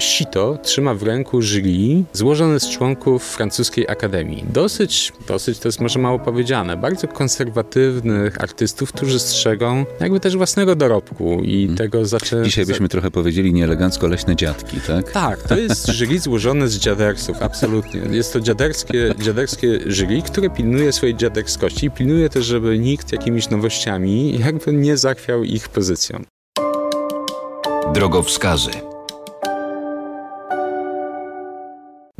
Sito trzyma w ręku jury złożone z członków francuskiej akademii. Dosyć, dosyć to jest może mało powiedziane, bardzo konserwatywnych artystów, którzy strzegą jakby też własnego dorobku i hmm. tego zaczę... Dzisiaj byśmy trochę powiedzieli nieelegancko leśne dziadki, tak? Tak, to jest jury złożone z dziadersów, absolutnie. Jest to dziaderskie, dziaderskie jury, które pilnuje swojej dziaderskości i pilnuje też, żeby nikt jakimiś nowościami jakby nie zachwiał ich pozycją. Drogowskazy.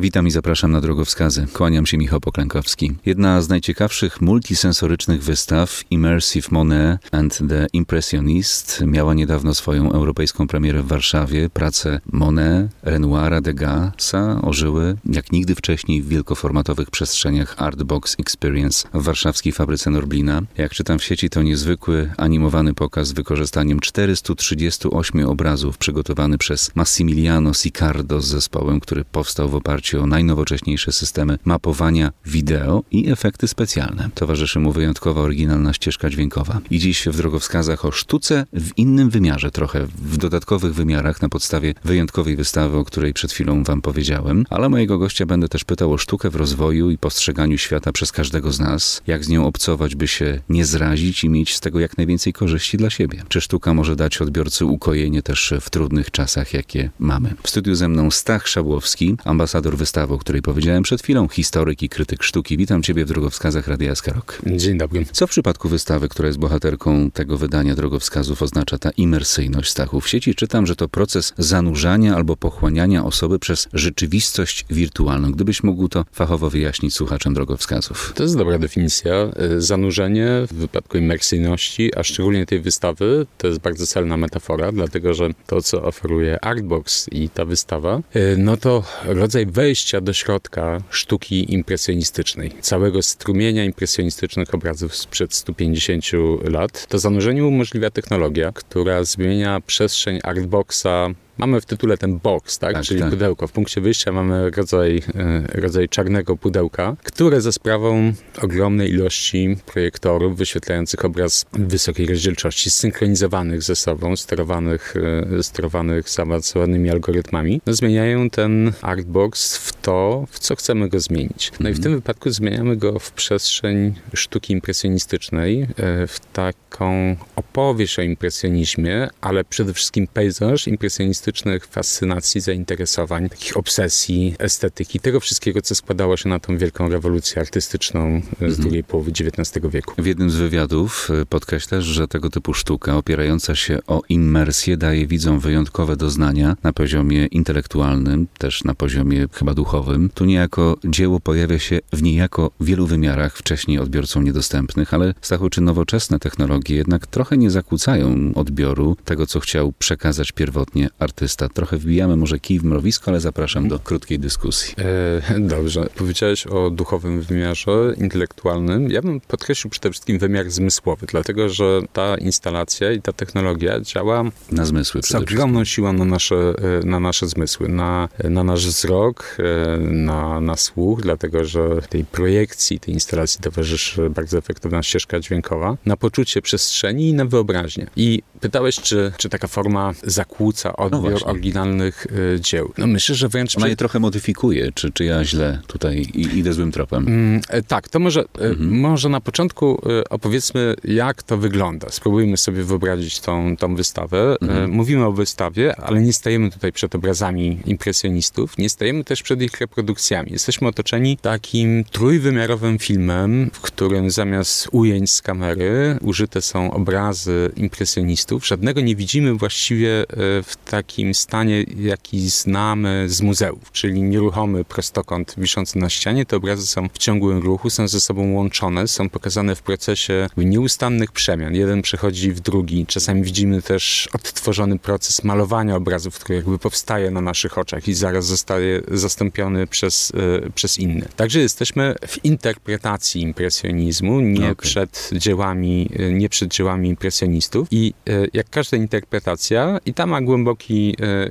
Witam i zapraszam na drogowskazy. Kłaniam się Michał Poklękowski. Jedna z najciekawszych multisensorycznych wystaw Immersive Monet and the Impressionist miała niedawno swoją europejską premierę w Warszawie. Prace Monet, Renoira, Degasa ożyły jak nigdy wcześniej w wielkoformatowych przestrzeniach Artbox Experience w warszawskiej fabryce Norblina. Jak czytam w sieci, to niezwykły animowany pokaz z wykorzystaniem 438 obrazów przygotowany przez Massimiliano Sicardo z zespołem, który powstał w oparciu o najnowocześniejsze systemy mapowania wideo i efekty specjalne. Towarzyszy mu wyjątkowa oryginalna ścieżka dźwiękowa. I dziś w drogowskazach o sztuce w innym wymiarze, trochę w dodatkowych wymiarach na podstawie wyjątkowej wystawy, o której przed chwilą wam powiedziałem, ale mojego gościa będę też pytał o sztukę w rozwoju i postrzeganiu świata przez każdego z nas, jak z nią obcować, by się nie zrazić i mieć z tego jak najwięcej korzyści dla siebie. Czy sztuka może dać odbiorcy ukojenie też w trudnych czasach, jakie mamy? W studiu ze mną Stach Szabłowski, ambasador wystawy, o której powiedziałem przed chwilą, historyk i krytyk sztuki. Witam Ciebie w Drogowskazach Radia Skarok. Dzień dobry. Co w przypadku wystawy, która jest bohaterką tego wydania Drogowskazów, oznacza ta imersyjność Stachu? W sieci czytam, że to proces zanurzania albo pochłaniania osoby przez rzeczywistość wirtualną. Gdybyś mógł to fachowo wyjaśnić słuchaczom Drogowskazów. To jest dobra definicja. Y, zanurzenie w wypadku imersyjności, a szczególnie tej wystawy, to jest bardzo celna metafora, dlatego że to, co oferuje Artbox i ta wystawa, y, no to rodzaj wejścia wejścia do środka sztuki impresjonistycznej, całego strumienia impresjonistycznych obrazów sprzed 150 lat. To zanurzenie umożliwia technologia, która zmienia przestrzeń artboxa Mamy w tytule ten box, tak? tak czyli tak. pudełko. W punkcie wyjścia mamy rodzaj, e, rodzaj czarnego pudełka, które za sprawą ogromnej ilości projektorów wyświetlających obraz wysokiej rozdzielczości, synchronizowanych ze sobą, sterowanych, e, sterowanych zaawansowanymi algorytmami, no, zmieniają ten artbox w to, w co chcemy go zmienić. No i w mhm. tym wypadku zmieniamy go w przestrzeń sztuki impresjonistycznej, e, w taką opowieść o impresjonizmie, ale przede wszystkim pejzaż impresjonistyczny artystycznych fascynacji, zainteresowań, takich obsesji, estetyki, tego wszystkiego, co składało się na tą wielką rewolucję artystyczną z mhm. drugiej połowy XIX wieku. W jednym z wywiadów e, podkreślasz, że tego typu sztuka opierająca się o immersję daje widzom wyjątkowe doznania na poziomie intelektualnym, też na poziomie chyba duchowym. Tu niejako dzieło pojawia się w niejako wielu wymiarach wcześniej odbiorcom niedostępnych, ale Stachu, czy nowoczesne technologie jednak trochę nie zakłócają odbioru tego, co chciał przekazać pierwotnie artysta? Artysta. Trochę wbijamy może kij w mrowisko, ale zapraszam do krótkiej dyskusji. E, dobrze. Powiedziałeś o duchowym wymiarze intelektualnym. Ja bym podkreślił przede wszystkim wymiar zmysłowy, dlatego że ta instalacja i ta technologia działa na zmysły z ogromną siłą na nasze, e, na nasze zmysły, na, na nasz wzrok, e, na, na słuch, dlatego że tej projekcji, tej instalacji towarzyszy bardzo efektywna ścieżka dźwiękowa, na poczucie przestrzeni i na wyobraźnię. I pytałeś, czy, czy taka forma zakłóca odbiór no oryginalnych y, dzieł. No myślę, że wręcz... Ona je trochę modyfikuje, czy, czy ja źle tutaj idę złym tropem? Mm, e, tak, to może, e, mhm. może na początku e, opowiedzmy, jak to wygląda. Spróbujmy sobie wyobrazić tą, tą wystawę. Mhm. Mówimy o wystawie, ale nie stajemy tutaj przed obrazami impresjonistów, nie stajemy też przed ich reprodukcjami. Jesteśmy otoczeni takim trójwymiarowym filmem, w którym zamiast ujęć z kamery użyte są obrazy impresjonistów. Żadnego nie widzimy właściwie w takim takim stanie, jaki znamy z muzeów, czyli nieruchomy prostokąt wiszący na ścianie. Te obrazy są w ciągłym ruchu, są ze sobą łączone, są pokazane w procesie nieustannych przemian. Jeden przechodzi w drugi. Czasami widzimy też odtworzony proces malowania obrazów, który jakby powstaje na naszych oczach i zaraz zostaje zastąpiony przez, e, przez inny. Także jesteśmy w interpretacji impresjonizmu, nie okay. przed dziełami, e, nie przed dziełami impresjonistów i e, jak każda interpretacja i ta ma głęboki,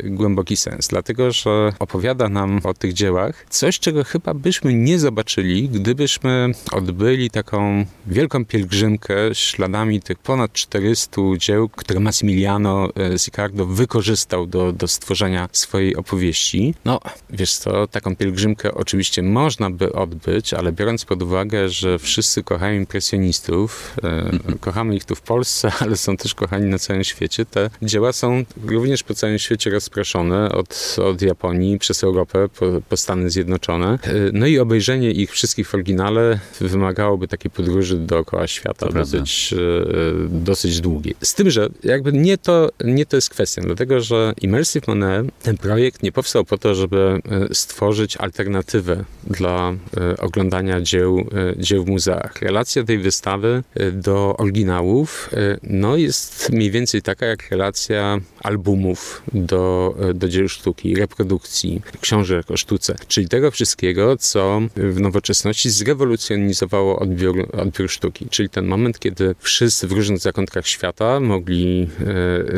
głęboki sens, dlatego, że opowiada nam o tych dziełach coś, czego chyba byśmy nie zobaczyli, gdybyśmy odbyli taką wielką pielgrzymkę śladami tych ponad 400 dzieł, które Massimiliano Sicardo wykorzystał do, do stworzenia swojej opowieści. No, wiesz co, taką pielgrzymkę oczywiście można by odbyć, ale biorąc pod uwagę, że wszyscy kochają impresjonistów, e, kochamy ich tu w Polsce, ale są też kochani na całym świecie, te dzieła są również po całym świecie rozproszone od, od Japonii przez Europę po, po Stany Zjednoczone. E, no i obejrzenie ich wszystkich w oryginale wymagałoby takiej podróży dookoła świata dosyć, e, dosyć długiej. Z tym, że jakby nie to, nie to jest kwestia, dlatego że Immersive Monet, ten projekt nie powstał po to, żeby stworzyć alternatywę dla e, oglądania dzieł, e, dzieł w muzeach. Relacja tej wystawy e, do oryginałów no, jest mniej więcej taka jak relacja albumów do, do dzieł sztuki, reprodukcji, książek o sztuce, czyli tego wszystkiego, co w nowoczesności zrewolucjonizowało odbiór, odbiór sztuki. Czyli ten moment, kiedy wszyscy w różnych zakątkach świata mogli,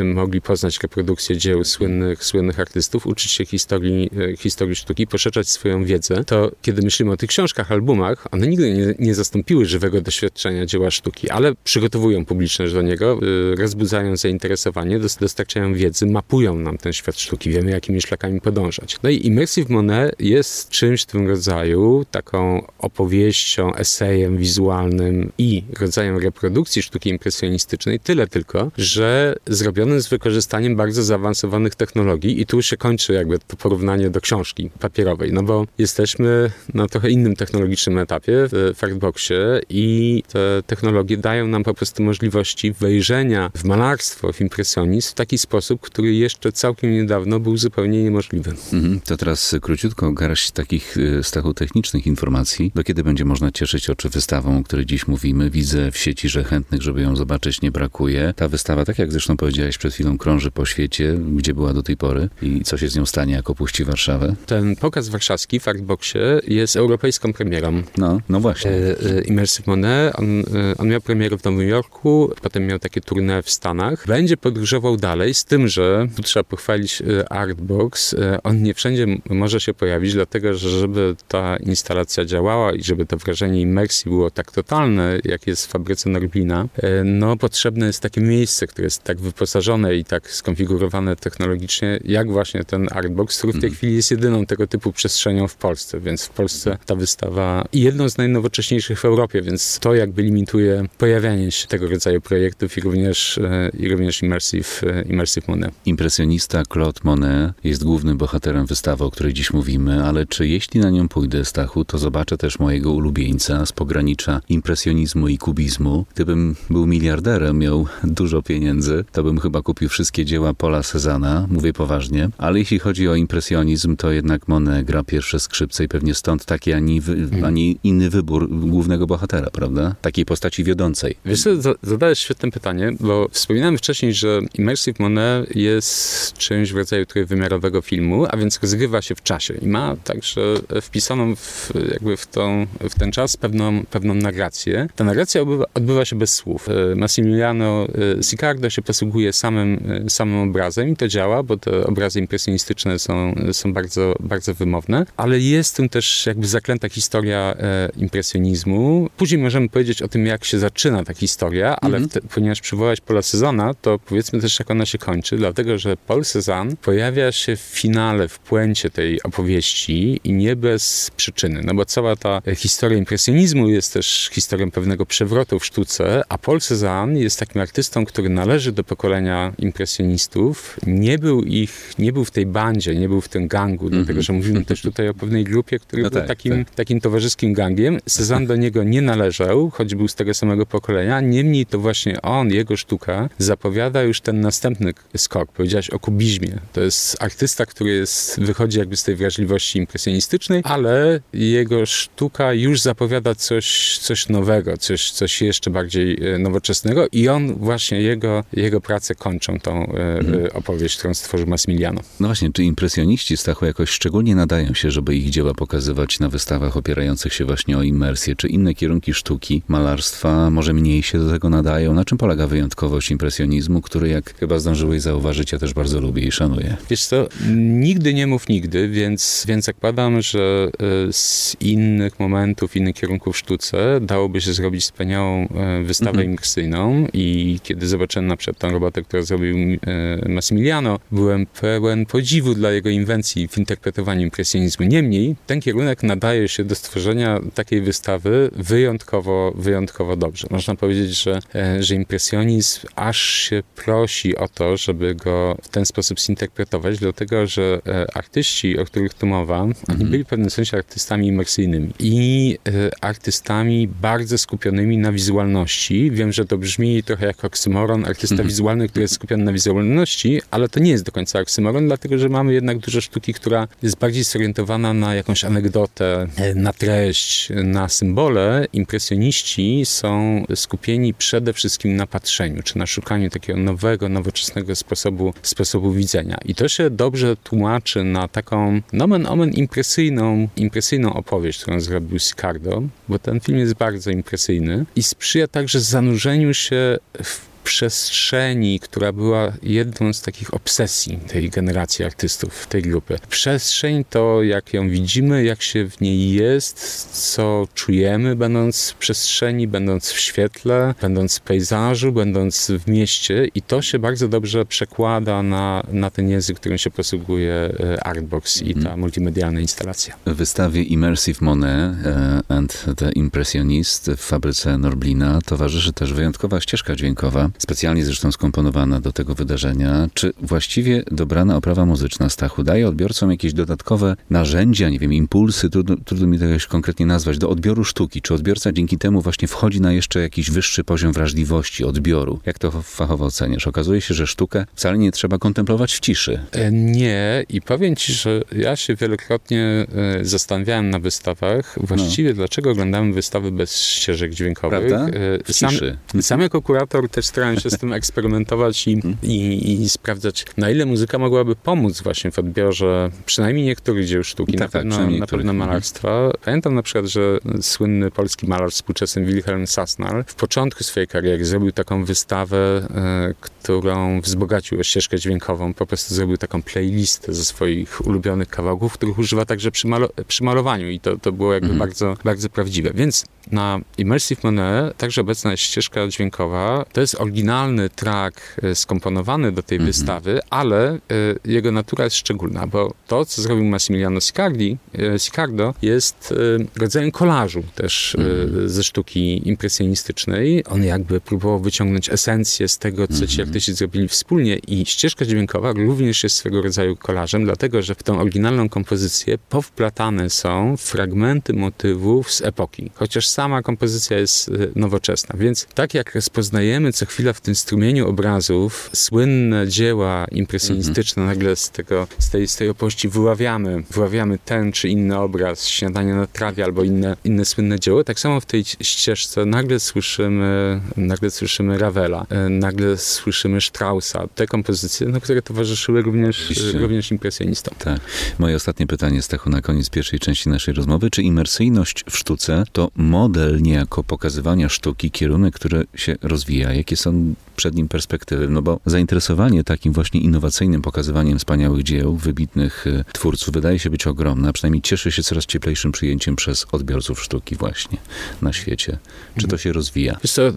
mogli poznać reprodukcję dzieł słynnych, słynnych artystów, uczyć się historii, historii sztuki, poszerzać swoją wiedzę, to kiedy myślimy o tych książkach, albumach, one nigdy nie, nie zastąpiły żywego doświadczenia dzieła sztuki, ale przygotowują publiczność do niego, y, rozbudzają zainteresowanie, dostarczają wiedzy, mapują nam ten świat sztuki, wiemy jakimi szlakami podążać. No i Immersive Monet jest czymś w tym rodzaju, taką opowieścią, esejem wizualnym i rodzajem reprodukcji sztuki impresjonistycznej, tyle tylko, że zrobionym z wykorzystaniem bardzo zaawansowanych technologii i tu się kończy jakby to porównanie do książki papierowej, no bo jesteśmy na trochę innym technologicznym etapie w Fartboxie i te technologie dają nam po prostu możliwości wejrzenia w malarstwo, w impresjonizm w taki sposób, który jeszcze całkiem niedawno był zupełnie niemożliwy. Mhm, to teraz króciutko garść takich y, stachu technicznych informacji. Do kiedy będzie można cieszyć oczy wystawą, o której dziś mówimy? Widzę w sieci, że chętnych, żeby ją zobaczyć, nie brakuje. Ta wystawa, tak jak zresztą powiedziałeś przed chwilą, krąży po świecie, gdzie była do tej pory i co się z nią stanie, jak opuści Warszawę? Ten pokaz warszawski w Artboxie jest europejską premierą. No, no właśnie. E, e, Immersive Monet. On, e, on miał premierę w Nowym Jorku, potem miał takie tournée w Stanach. Będzie podróżował dalej, z tym, że tu trzeba pochwalić e, Artbox. E, on nie wszędzie może się pojawić, dlatego że żeby ta instalacja działała i żeby to wrażenie imersji było tak totalne, jak jest w fabryce Norblina, e, no potrzebne jest takie miejsce, które jest tak wyposażone i tak skonfigurowane technologicznie, jak właśnie ten Artbox, który w tej mm. chwili jest jedyną tego typu przestrzenią w Polsce, więc w Polsce ta wystawa i jedną z najnowocześniejszych w Europie, więc to jakby limituje pojawianie się tego rodzaju projektów i również, i również Immersive, Immersive Monet. Impresjonista Claude Monet jest głównym bohaterem wystawy, o której dziś mówimy, ale czy jeśli na nią pójdę, Stachu, to zobaczę też mojego ulubieńca z pogranicza impresjonizmu i kubizmu. Gdybym był miliarderem, miał dużo pieniędzy, to bym chyba kupił wszystkie dzieła Paula Cezana, mówię poważnie, ale jeśli chodzi o impresjonizm, to jednak Monet gra pierwsze skrzypce i pewnie stąd taki, a nie, hmm. ani inny wybór głównego bohatera, prawda? Takiej postaci wiodącej. Wiesz co, zadałeś świetne pytanie, bo wspominałem wcześniej, że Immersive Monet jest czymś w rodzaju trójwymiarowego filmu, a więc rozgrywa się w czasie i ma także wpisaną w, jakby w, tą, w ten czas pewną, pewną narrację. Ta narracja odbywa, odbywa się bez słów. E, Massimiliano e, Sicardo się posługuje samym, e, samym obrazem i to działa, bo te obrazy impresjonistyczne są, są bardzo, bardzo wymowne, ale jest tym też jakby zaklęta historia impresjonizmu. Później możemy powiedzieć o tym, jak się zaczyna ta historia, ale mm -hmm. te, ponieważ przywołać Pola Sezona, to powiedzmy też, jak ona się kończy, dlatego, że Paul Cezanne pojawia się w finale, w puencie tej opowieści i nie bez przyczyny, no bo cała ta historia impresjonizmu jest też historią pewnego przewrotu w sztuce, a Paul Cezanne jest takim artystą, który należy do pokolenia impresjonistów. Nie był ich, nie był w tej bandzie, nie był w tym gangu, mm -hmm. dlatego, że mówimy też tutaj o pewnej grupie, który no był tak, takim, tak. takim towarzyskim gangiem. Cezanne do niego nie należał, choć był z tego samego pokolenia. Niemniej to właśnie on, jego sztuka zapowiada już ten następny skok. Powiedziałeś o kubizmie. To jest artysta, który jest, wychodzi jakby z tej wrażliwości impresjonistycznej, ale jego sztuka już zapowiada coś, coś nowego, coś, coś jeszcze bardziej e, nowoczesnego i on właśnie, jego, jego prace kończą tą mhm. opowieść, którą stworzył Massimiliano. No właśnie, czy impresjoniści Stachu jakoś szczególnie nadają się, żeby ich dzieła pokazywać na wystawach opierających się właśnie o imersję, czy inne kierunki sztuki, malarstwa może mniej się do tego nadają? Na czym polega wyjątkowość impresjonizmu, który jak chyba zdążyłeś zauważyć, ja też bardzo lubię i szanuję? Wiesz co, nigdy nie mów nigdy, więc, więc zakładam, że e, z innych momentów, innych kierunków w sztuce dałoby się zrobić wspaniałą e, wystawę mhm. i kiedy zobaczyłem na przykład tę robotę, którą zrobił e, Massimiliano, byłem pełen podziwu dla jego inwencji w interpretowaniu impresjonizmu. Niemniej ten kierunek nadaje się do stworzenia takiej wystawy wyjątkowo, wyjątkowo dobrze. Można powiedzieć, że, że impresjonizm aż się prosi o to, żeby go w ten sposób zinterpretować, dlatego że artyści, o których tu mowa, mhm. oni byli w pewnym sensie artystami imersyjnymi i artystami bardzo skupionymi na wizualności. Wiem, że to brzmi trochę jak oksymoron, artysta mhm. wizualny, który jest skupiony na wizualności, ale to nie jest do końca oksymoron, dlatego że mamy jednak dużo sztuki, która jest bardziej zorientowana na jakąś anegdotę, na treść, na symbole. Impresjoniści są skupieni przede wszystkim na patrzeniu, czy na szukaniu takiego nowego, nowoczesnego sposobu, sposobu widzenia. I to się dobrze tłumaczy na taką nomen omen impresyjną, impresyjną opowieść, którą zrobił Sicardo, bo ten film jest bardzo impresyjny i sprzyja także zanurzeniu się w przestrzeni, która była jedną z takich obsesji tej generacji artystów, tej grupy. Przestrzeń to, jak ją widzimy, jak się w niej jest, co czujemy, będąc w przestrzeni, będąc w świetle, będąc w pejzażu, będąc w mieście i to się bardzo dobrze przekłada na, na ten język, którym się posługuje e, Artbox i ta mhm. multimedialna instalacja. W wystawie Immersive Monet e, and the Impressionist w fabryce Norblina towarzyszy też wyjątkowa ścieżka dźwiękowa, specjalnie zresztą skomponowana do tego wydarzenia. Czy właściwie dobrana oprawa muzyczna Stachu daje odbiorcom jakieś dodatkowe narzędzia, nie wiem, impulsy, trudno, trudno mi to jakoś konkretnie nazwać, do odbioru sztuki? Czy odbiorca dzięki temu właśnie wchodzi na jeszcze jakiś wyższy poziom wrażliwości, odbioru? Jak to fachowo oceniasz? Okazuje się, że sztukę wcale nie trzeba kontemplować w ciszy. E, nie i powiem ci, że ja się wielokrotnie e, zastanawiałem na wystawach, właściwie no. dlaczego oglądamy wystawy bez ścieżek dźwiękowych. Prawda? E, w sam, ciszy. sam jako kurator też starałem się z tym eksperymentować i, mhm. i, i, sprawdzać, na ile muzyka mogłaby pomóc właśnie w odbiorze przynajmniej niektórych dzieł sztuki, tak, na, tak, pewno, na pewno malarstwa. Pamiętam na przykład, że słynny polski malarz współczesny Wilhelm Sassnal w początku swojej kariery zrobił taką wystawę, e, którą wzbogacił o ścieżkę dźwiękową. Po prostu zrobił taką playlistę ze swoich ulubionych kawałków, których używa także przy, malo przy malowaniu i to, to było jakby mhm. bardzo, bardzo prawdziwe. Więc na Immersive Monet także obecna jest ścieżka dźwiękowa. To jest oryginalny track e, skomponowany do tej mm -hmm. wystawy, ale y, jego natura jest szczególna, bo to, co zrobił Massimiliano Sicardi, y, Sicardo, jest rodzajem kolażu też mm -hmm. ze sztuki impresjonistycznej. On jakby próbował wyciągnąć esencję z tego, co ci mhm. artyści zrobili wspólnie i ścieżka dźwiękowa również jest swego rodzaju kolażem, dlatego, że w tą oryginalną kompozycję powplatane są fragmenty motywów z epoki, chociaż sama kompozycja jest nowoczesna. Więc tak jak rozpoznajemy co chwila w tym strumieniu obrazów słynne dzieła impresjonistyczne, mm -hmm. nagle z, tego, z, tej, z tej opowieści wyławiamy, wyławiamy ten czy inny obraz, śniadanie na trawie albo inne, inne słynne dzieło. Tak samo w tej ścieżce nagle słyszymy, nagle słyszymy Ravela, e, nagle słyszymy Straussa. Te kompozycje, no, które towarzyszyły również, również impresjonistom. Tak. Moje ostatnie pytanie, Stechu, na koniec pierwszej części naszej rozmowy. Czy imersyjność w sztuce to model niejako pokazywania sztuki, kierunek, który się rozwija? Jakie są przed nim perspektywy, no bo zainteresowanie takim właśnie innowacyjnym pokazywaniem wspaniałych dzieł, wybitnych y, twórców wydaje się być ogromne, a przynajmniej cieszy się coraz cieplejszym przyjęciem przez odbiorców sztuki właśnie na świecie. Czy to się rozwija? Wiesz co, e,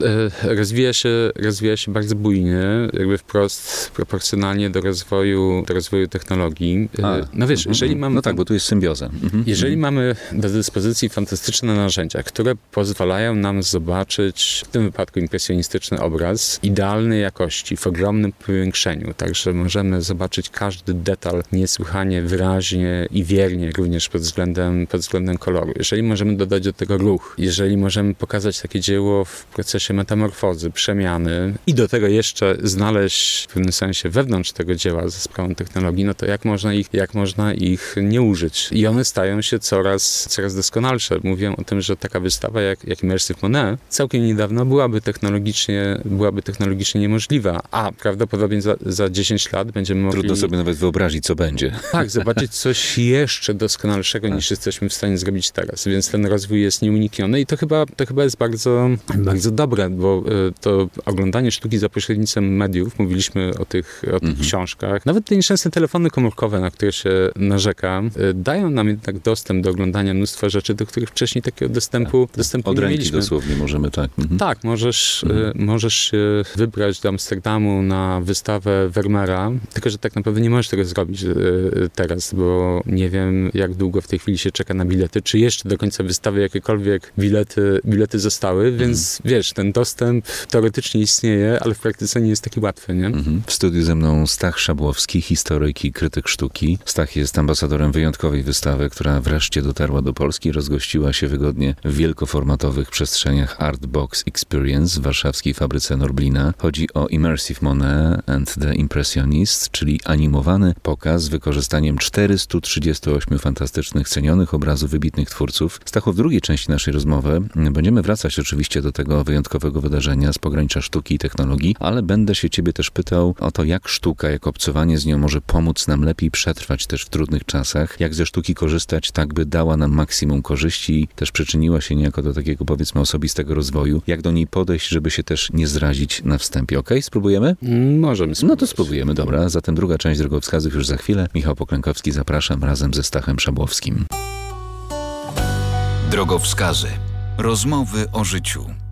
rozwija się, rozwija się bardzo bujnie, jakby wprost proporcjonalnie do rozwoju, do rozwoju technologii. E, a, no wiesz, jeżeli mhm. mamy... No tak, bo tu jest symbioza. Mhm. Jeżeli mhm. mamy do dyspozycji fantastyczne narzędzia, które pozwalają nam zobaczyć w tym wypadku impresjonistyczny obraz obraz idealnej jakości, w ogromnym powiększeniu, także możemy zobaczyć każdy detal niesłychanie wyraźnie i wiernie, również pod względem, pod względem koloru. Jeżeli możemy dodać do tego ruch, jeżeli możemy pokazać takie dzieło w procesie metamorfozy, przemiany i do tego jeszcze znaleźć w pewnym sensie wewnątrz tego dzieła ze sprawą technologii, no to jak można ich, jak można ich nie użyć? I one stają się coraz, coraz doskonalsze. Mówiłem o tym, że taka wystawa jak, jak Immersive Monet całkiem niedawno byłaby technologicznie, byłaby technologicznie niemożliwa, a prawdopodobnie za, za 10 lat będziemy mogli... Trudno sobie nawet wyobrazić, co będzie. Tak, zobaczyć coś jeszcze doskonalszego niż jesteśmy w stanie zrobić teraz, więc ten rozwój jest nieunikniony i to chyba, to chyba jest bardzo, bardzo dobre, bo y, to oglądanie sztuki za pośrednictwem mediów, mówiliśmy o tych, o tych mhm. książkach, nawet te nieszczęsne telefony komórkowe, na które się narzeka, y, dają nam jednak dostęp do oglądania mnóstwa rzeczy, do których wcześniej takiego dostępu, tak. dostępu Od nie ręki mieliśmy. dosłownie możemy, tak. Mhm. Tak, możesz, y, mhm. możesz się wybrać do Amsterdamu na wystawę Vermeera, tylko że tak naprawdę nie możesz tego zrobić teraz, bo nie wiem, jak długo w tej chwili się czeka na bilety, czy jeszcze do końca wystawy jakiekolwiek bilety, bilety zostały, więc mhm. wiesz, ten dostęp teoretycznie istnieje, ale w praktyce nie jest taki łatwy, nie? Mhm. W studiu ze mną Stach Szabłowski, historyk i krytyk sztuki. Stach jest ambasadorem wyjątkowej wystawy, która wreszcie dotarła do Polski, rozgościła się wygodnie w wielkoformatowych przestrzeniach Art Box Experience w warszawskiej fabryce Norblina. Chodzi o Immersive Monet and the Impressionist, czyli animowany pokaz z wykorzystaniem 438 fantastycznych, cenionych obrazów wybitnych twórców. Stachu, w drugiej części naszej rozmowy będziemy wracać oczywiście do tego wyjątkowego wydarzenia z pogranicza sztuki i technologii, ale będę się ciebie też pytał o to, jak sztuka, jak obcowanie z nią może pomóc nam lepiej przetrwać też w trudnych czasach, jak ze sztuki korzystać tak, by dała nam maksimum korzyści też przyczyniła się niejako do takiego powiedzmy osobistego rozwoju, jak do niej podejść, żeby się też nie zrazić na wstępie. Ok? Spróbujemy? Możemy spróbować. No to spróbujemy, dobra. Zatem druga część drogowskazów już za chwilę. Michał Poklękowski, zapraszam razem ze Stachem Szabłowskim. Drogowskazy. Rozmowy o życiu.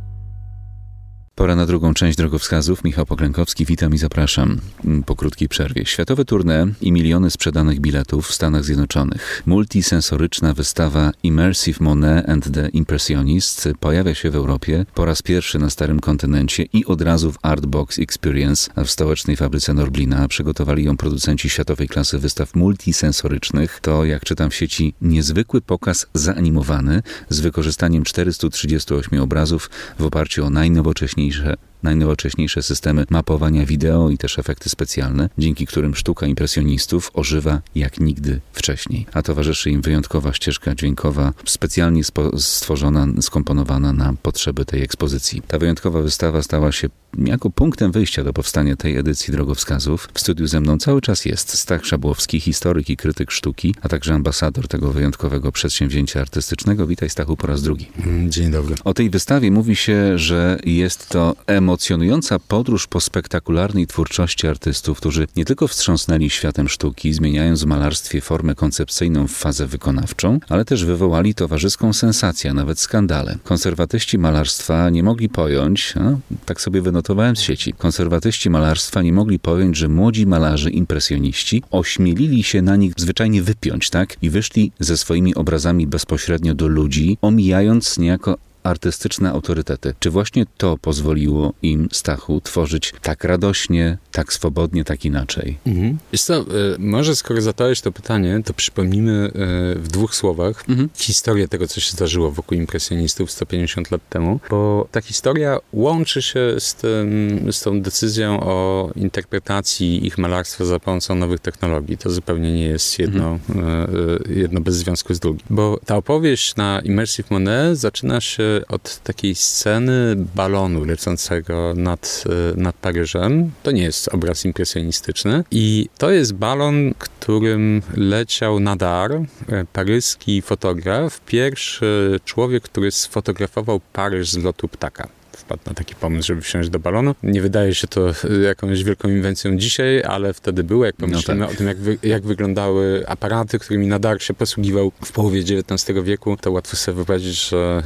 Pora na drugą część drogowskazów. Michał Poklękowski, witam i zapraszam po krótkiej przerwie. Światowe tournée i miliony sprzedanych biletów w Stanach Zjednoczonych. Multisensoryczna wystawa Immersive Monet and the Impressionist pojawia się w Europie po raz pierwszy na starym kontynencie i od razu w Art Box Experience w stołecznej fabryce Norblina. Przygotowali ją producenci światowej klasy wystaw multisensorycznych. To, jak czytam w sieci, niezwykły pokaz zaanimowany z wykorzystaniem 438 obrazów w oparciu o najnowocześniejsze najnowocześniejsze najnowocześniejsze systemy mapowania wideo i też efekty specjalne, dzięki którym sztuka impresjonistów ożywa jak nigdy wcześniej. A towarzyszy im wyjątkowa ścieżka dźwiękowa, specjalnie stworzona, skomponowana na potrzeby tej ekspozycji. Ta wyjątkowa wystawa stała się jako punktem wyjścia do powstania tej edycji drogowskazów. W studiu ze mną cały czas jest Stach Szabłowski, historyk i krytyk sztuki, a także ambasador tego wyjątkowego przedsięwzięcia artystycznego. Witaj Stachu po raz drugi. Dzień dobry. O tej wystawie mówi się, że jest to emo emocjonująca podróż po spektakularnej twórczości artystów, którzy nie tylko wstrząsnęli światem sztuki, zmieniając w malarstwie formę koncepcyjną w fazę wykonawczą, ale też wywołali towarzyską sensację, nawet skandale. Konserwatyści malarstwa nie mogli pojąć, a, tak sobie wynotowałem z sieci, konserwatyści malarstwa nie mogli pojąć, że młodzi malarze impresjoniści ośmielili się na nich zwyczajnie wypiąć, tak? I wyszli ze swoimi obrazami bezpośrednio do ludzi, omijając niejako artystyczne autorytety. Czy właśnie to pozwoliło im, Stachu, tworzyć tak radośnie, tak swobodnie, tak inaczej? Mhm. Wiesz co, y, może skoro zadałeś to pytanie, to przypomnimy y, w dwóch słowach mhm. historię tego, co się zdarzyło wokół impresjonistów 150 lat temu, bo ta historia łączy się z, tym, z tą decyzją o interpretacji ich malarstwa za pomocą nowych technologii. To zupełnie nie jest jedno, mhm. Y, jedno bez związku z drugim. Bo ta opowieść na Immersive Monet zaczyna się od takiej sceny balonu lecącego nad, e, nad Paryżem. To nie jest obraz impresjonistyczny. I to jest balon, którym leciał Nadar, e, paryski fotograf, pierwszy człowiek, który sfotografował Paryż z lotu ptaka wpadł na taki pomysł, żeby wsiąść do balonu. Nie wydaje się to jakąś wielką inwencją dzisiaj, ale wtedy było, jak pomyślimy no tak. o tym, jak, wy, jak wyglądały aparaty, którymi Nadar się posługiwał w połowie XIX wieku, to łatwo sobie wyobrazić, że,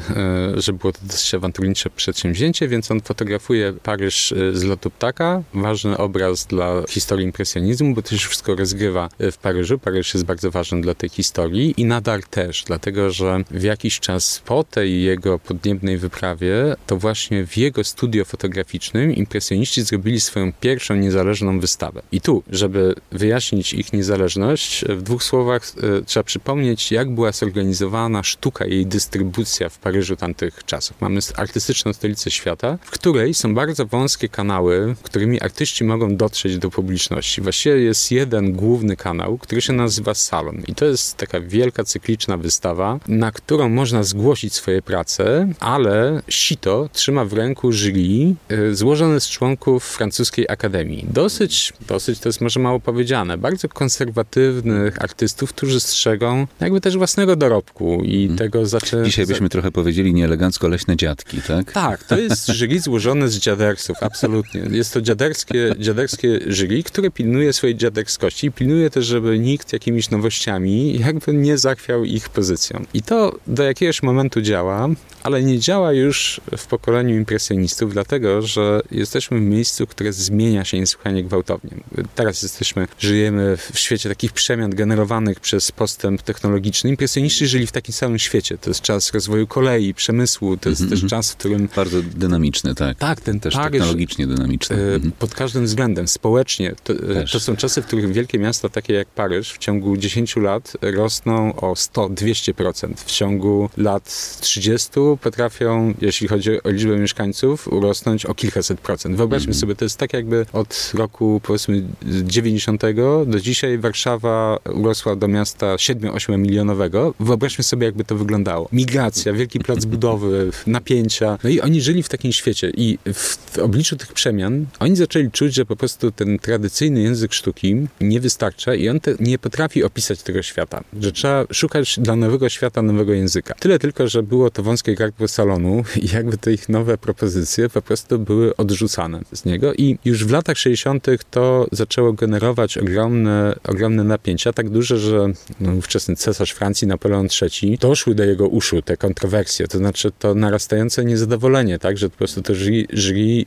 e, że było to dosyć awanturnicze przedsięwzięcie, więc on fotografuje Paryż e, z lotu ptaka. Ważny obraz dla historii impresjonizmu, bo to się wszystko rozgrywa e, w Paryżu. Paryż jest bardzo ważny dla tej historii i Nadar też, dlatego że w jakiś czas po tej jego podniebnej wyprawie to właśnie właśnie w jego studio fotograficznym impresjoniści zrobili swoją pierwszą niezależną wystawę. I tu, żeby wyjaśnić ich niezależność, w dwóch słowach e, trzeba przypomnieć, jak była zorganizowana sztuka i jej dystrybucja w Paryżu tamtych czasów. Mamy artystyczną stolicę świata, w której są bardzo wąskie kanały, którymi artyści mogą dotrzeć do publiczności. Właściwie jest jeden główny kanał, który się nazywa Salon. I to jest taka wielka, cykliczna wystawa, na którą można zgłosić swoje prace, ale sito trzyma w ręku jury y, złożone z członków francuskiej akademii. Dosyć, dosyć to jest może mało powiedziane, bardzo konserwatywnych artystów, którzy strzegą jakby też własnego dorobku i hmm. tego zaczę... Dzisiaj byśmy trochę powiedzieli nieelegancko leśne dziadki, tak? Tak, to jest jury złożone z dziadersów, absolutnie. Jest to dziaderskie, dziaderskie jury, które pilnuje swojej dziaderskości i pilnuje też, żeby nikt jakimiś nowościami jakby nie zachwiał ich pozycją. I to do jakiegoś momentu działa, ale nie działa już w pokoleniu impresjonistów, dlatego, że jesteśmy w miejscu, które zmienia się niesłychanie gwałtownie. Teraz jesteśmy, żyjemy w świecie takich przemian generowanych przez postęp technologiczny. Impresjoniści żyli w takim samym świecie. To jest czas rozwoju kolei, przemysłu, to jest mm -hmm. też mhm. czas, w którym... Bardzo dynamiczny, tak. Tak, ten też Paryż, technologicznie dynamiczny. E, mhm. Pod każdym względem, społecznie. To, e, to, są czasy, w których wielkie miasta, takie jak Paryż, w ciągu 10 lat rosną o 100-200%. W ciągu lat 30 potrafią, jeśli chodzi o liczbę mieszkańców, urosnąć o kilkaset procent. Wyobraźmy -hmm. sobie, to jest tak jakby od roku powiedzmy 90 do dzisiaj Warszawa urosła do miasta 7-8 milionowego. Wyobraźmy sobie, jakby to wyglądało. Migracja, wielki plac budowy, napięcia. No i oni żyli w takim świecie i w obliczu tych przemian oni zaczęli czuć, że po prostu ten tradycyjny język sztuki nie wystarcza i on te, nie potrafi opisać tego świata, że trzeba szukać dla nowego świata nowego języka. Tyle tylko, że było to wąskie gardło salonu i jakby te ich nowe propozycje po prostu były odrzucane z niego i już w latach 60. to zaczęło generować ogromne, ogromne napięcia, tak duże, że no, ówczesny cesarz Francji, Napoleon III, doszły do jego uszu te kontrowersje, to znaczy to narastające niezadowolenie, tak, że po prostu to jury,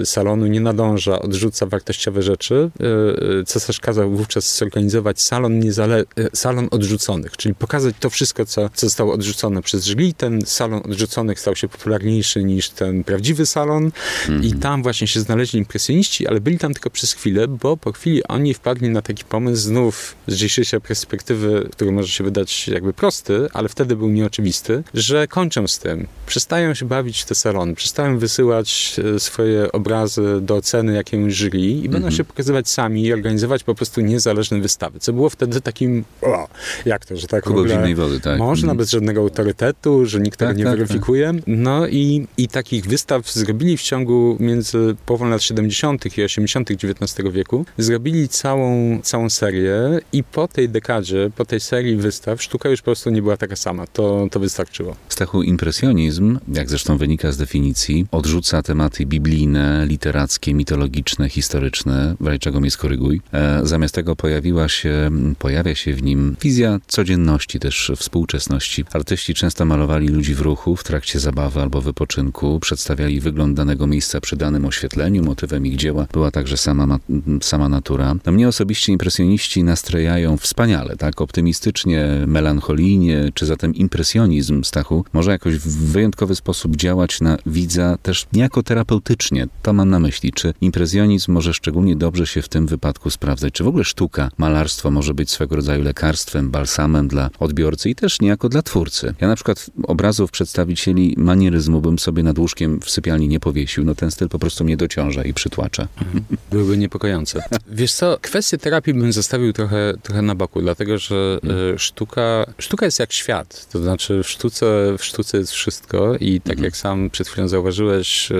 y, salonu nie nadąża, odrzuca wartościowe rzeczy. Y, y, cesarz kazał wówczas zorganizować salon, niezale- y, salon odrzuconych, czyli pokazać to wszystko, co, co zostało odrzucone przez jury. Ten salon odrzuconych stał się popularniejszy niż ten prawdziwy salon mm -hmm. i tam właśnie się znaleźli impresjoniści, ale byli tam tylko przez chwilę, bo po chwili oni wpadli na taki pomysł znów z dzisiejszej perspektywy, który może się wydać jakby prosty, ale wtedy był nieoczywisty, że kończą z tym. Przestają się bawić w te salony, przestają wysyłać e, swoje obrazy do oceny jakiemuś jury i będą mm -hmm. się pokazywać sami i organizować po prostu niezależne wystawy, co było wtedy takim, o, jak to, że tak Kubek zimnej wody, tak. Można mm. bez żadnego autorytetu, że nikt tak, tego nie tak, weryfikuje. Tak. No i, i takich wystaw zrobili w ciągu między połową lat 70. i 80. XIX wieku, zrobili całą, całą serię i po tej dekadzie, po tej serii wystaw, sztuka już po prostu nie była taka sama. To, to wystarczyło. Stachu, impresjonizm, jak zresztą wynika z definicji, odrzuca tematy biblijne, literackie, mitologiczne, historyczne, czego mnie skoryguj. E, zamiast tego pojawiła się, pojawia się w nim wizja codzienności, też współczesności. Artyści często malowali ludzi w ruchu, w trakcie zabawy albo wypoczynku, przedstawiali wygląd danego miejsca przy danym oświetleniu, motywem ich dzieła była także sama, sama natura. No mnie osobiście impresjoniści nastrajają wspaniale, tak, optymistycznie, melancholijnie, czy zatem impresjonizm Stachu może jakoś w wyjątkowy sposób działać na widza też niejako terapeutycznie. To mam na myśli. Czy impresjonizm może szczególnie dobrze się w tym wypadku sprawdzać? Czy w ogóle sztuka, malarstwo może być swego rodzaju lekarstwem, balsamem dla odbiorcy i też niejako dla twórcy? Ja na przykład obrazów przedstawicieli manieryzmu bym sobie nad łóżkiem w sypialni nie powiesił. No ten styl po prostu mnie dociąża i przytłacza. Mhm. Byłyby niepokojące. Wiesz co, kwestię terapii bym zostawił trochę, trochę na boku, dlatego że mhm. sztuka, sztuka jest jak świat. To znaczy w sztuce, w sztuce jest wszystko i tak mhm. jak sam przed chwilą zauważyłeś, e,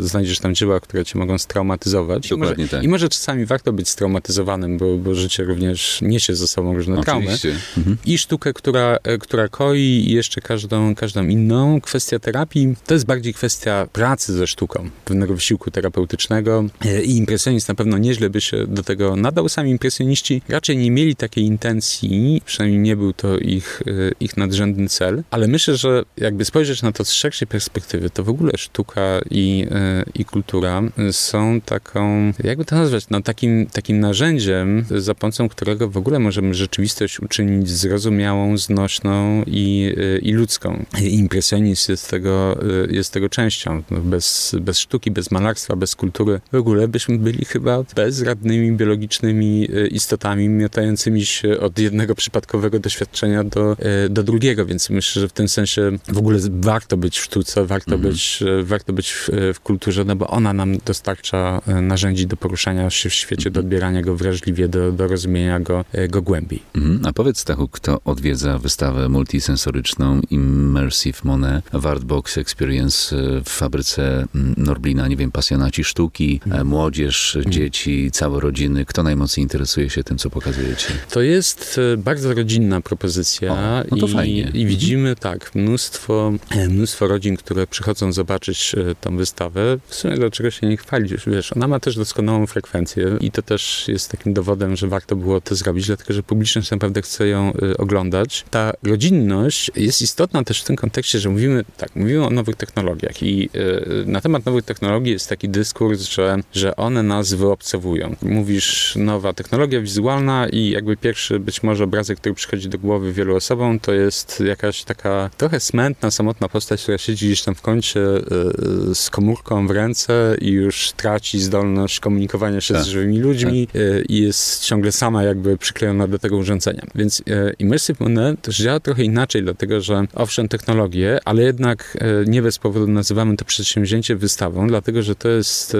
znajdziesz tam dzieła, które cię mogą straumatyzować. Dokładnie I może, tak. I może czasami warto być straumatyzowanym, bo, bo życie również niesie ze sobą różne Oczywiście. traumy. Mhm. I sztukę, która, e, która koi jeszcze każdą, każdą inną. Kwestia terapii to jest bardziej kwestia pracy ze sztuką, pewnego wysiłku terapeutycznego e, i impresjonizm na pewno nieźle by się do tego nadał. Sami impresjoniści raczej nie mieli takiej intencji, przynajmniej nie był to ich, e, ich nadrzędny cel, ale myślę, że jakby spojrzeć na to z szerszej perspektywy, to w ogóle sztuka i, i kultura są taką, jakby to nazwać, no takim, takim narzędziem, za pomocą którego w ogóle możemy rzeczywistość uczynić zrozumiałą, znośną i, i ludzką. Impresjonizm jest tego, jest tego częścią. No, bez, bez sztuki, bez malarstwa, bez kultury w ogóle byśmy byli chyba bezradnymi biologicznymi e, istotami miotającymi się od jednego przypadkowego doświadczenia do, e, do drugiego, więc myślę, że w tym sensie w ogóle warto być w sztuce, warto, mhm. być, e, warto być w, w, kulturze, no bo ona nam dostarcza narzędzi do poruszania się w świecie, do mhm. odbierania go wrażliwie, do, do rozumienia go, go głębiej. Mhm. A powiedz Stachu, kto odwiedza wystawę multisensoryczną Immersive Monet w Artbox Experience w fabryce mm, Norblina, nie wiem, pasjonaci sztuki, mhm. młodzież, mhm. dzieci, całe rodziny. Kto najmocniej interesuje się tym, co pokazujecie? To jest e, bardzo rodzinna propozycja o, no to i, fajnie. i mhm. widzimy tak, mnóstwo, e, mnóstwo rodzin, które przychodzą zobaczyć e, tą wystawę. W sumie dlaczego się nie chwalić? Wiesz, ona ma też doskonałą frekwencję i to też jest takim dowodem, że warto było to zrobić, dlatego że publiczność naprawdę chce ją oglądać. Ta rodzinność jest istotna też w tym kontekście, że mówimy tak, mówimy o nowych technologiach i na temat nowych technologii jest taki dyskurs, że, że one nas wyobcowują. Mówisz nowa technologia wizualna i jakby pierwszy być może obrazek, który przychodzi do głowy wielu osobom, to jest jakaś taka trochę smętna, samotna postać, która siedzi gdzieś tam w kącie y, z komórką w ręce i już traci zdolność komunikowania się tak. z żywymi ludźmi tak. y, i jest ciągle sama jakby przyklejona do tego urządzenia. Więc y, Immersive Monet też działa trochę inaczej, dlatego że owszem technologie, ale jednak nie bez powodu nazywamy to przedsięwzięcie wystawą, dlatego że to jest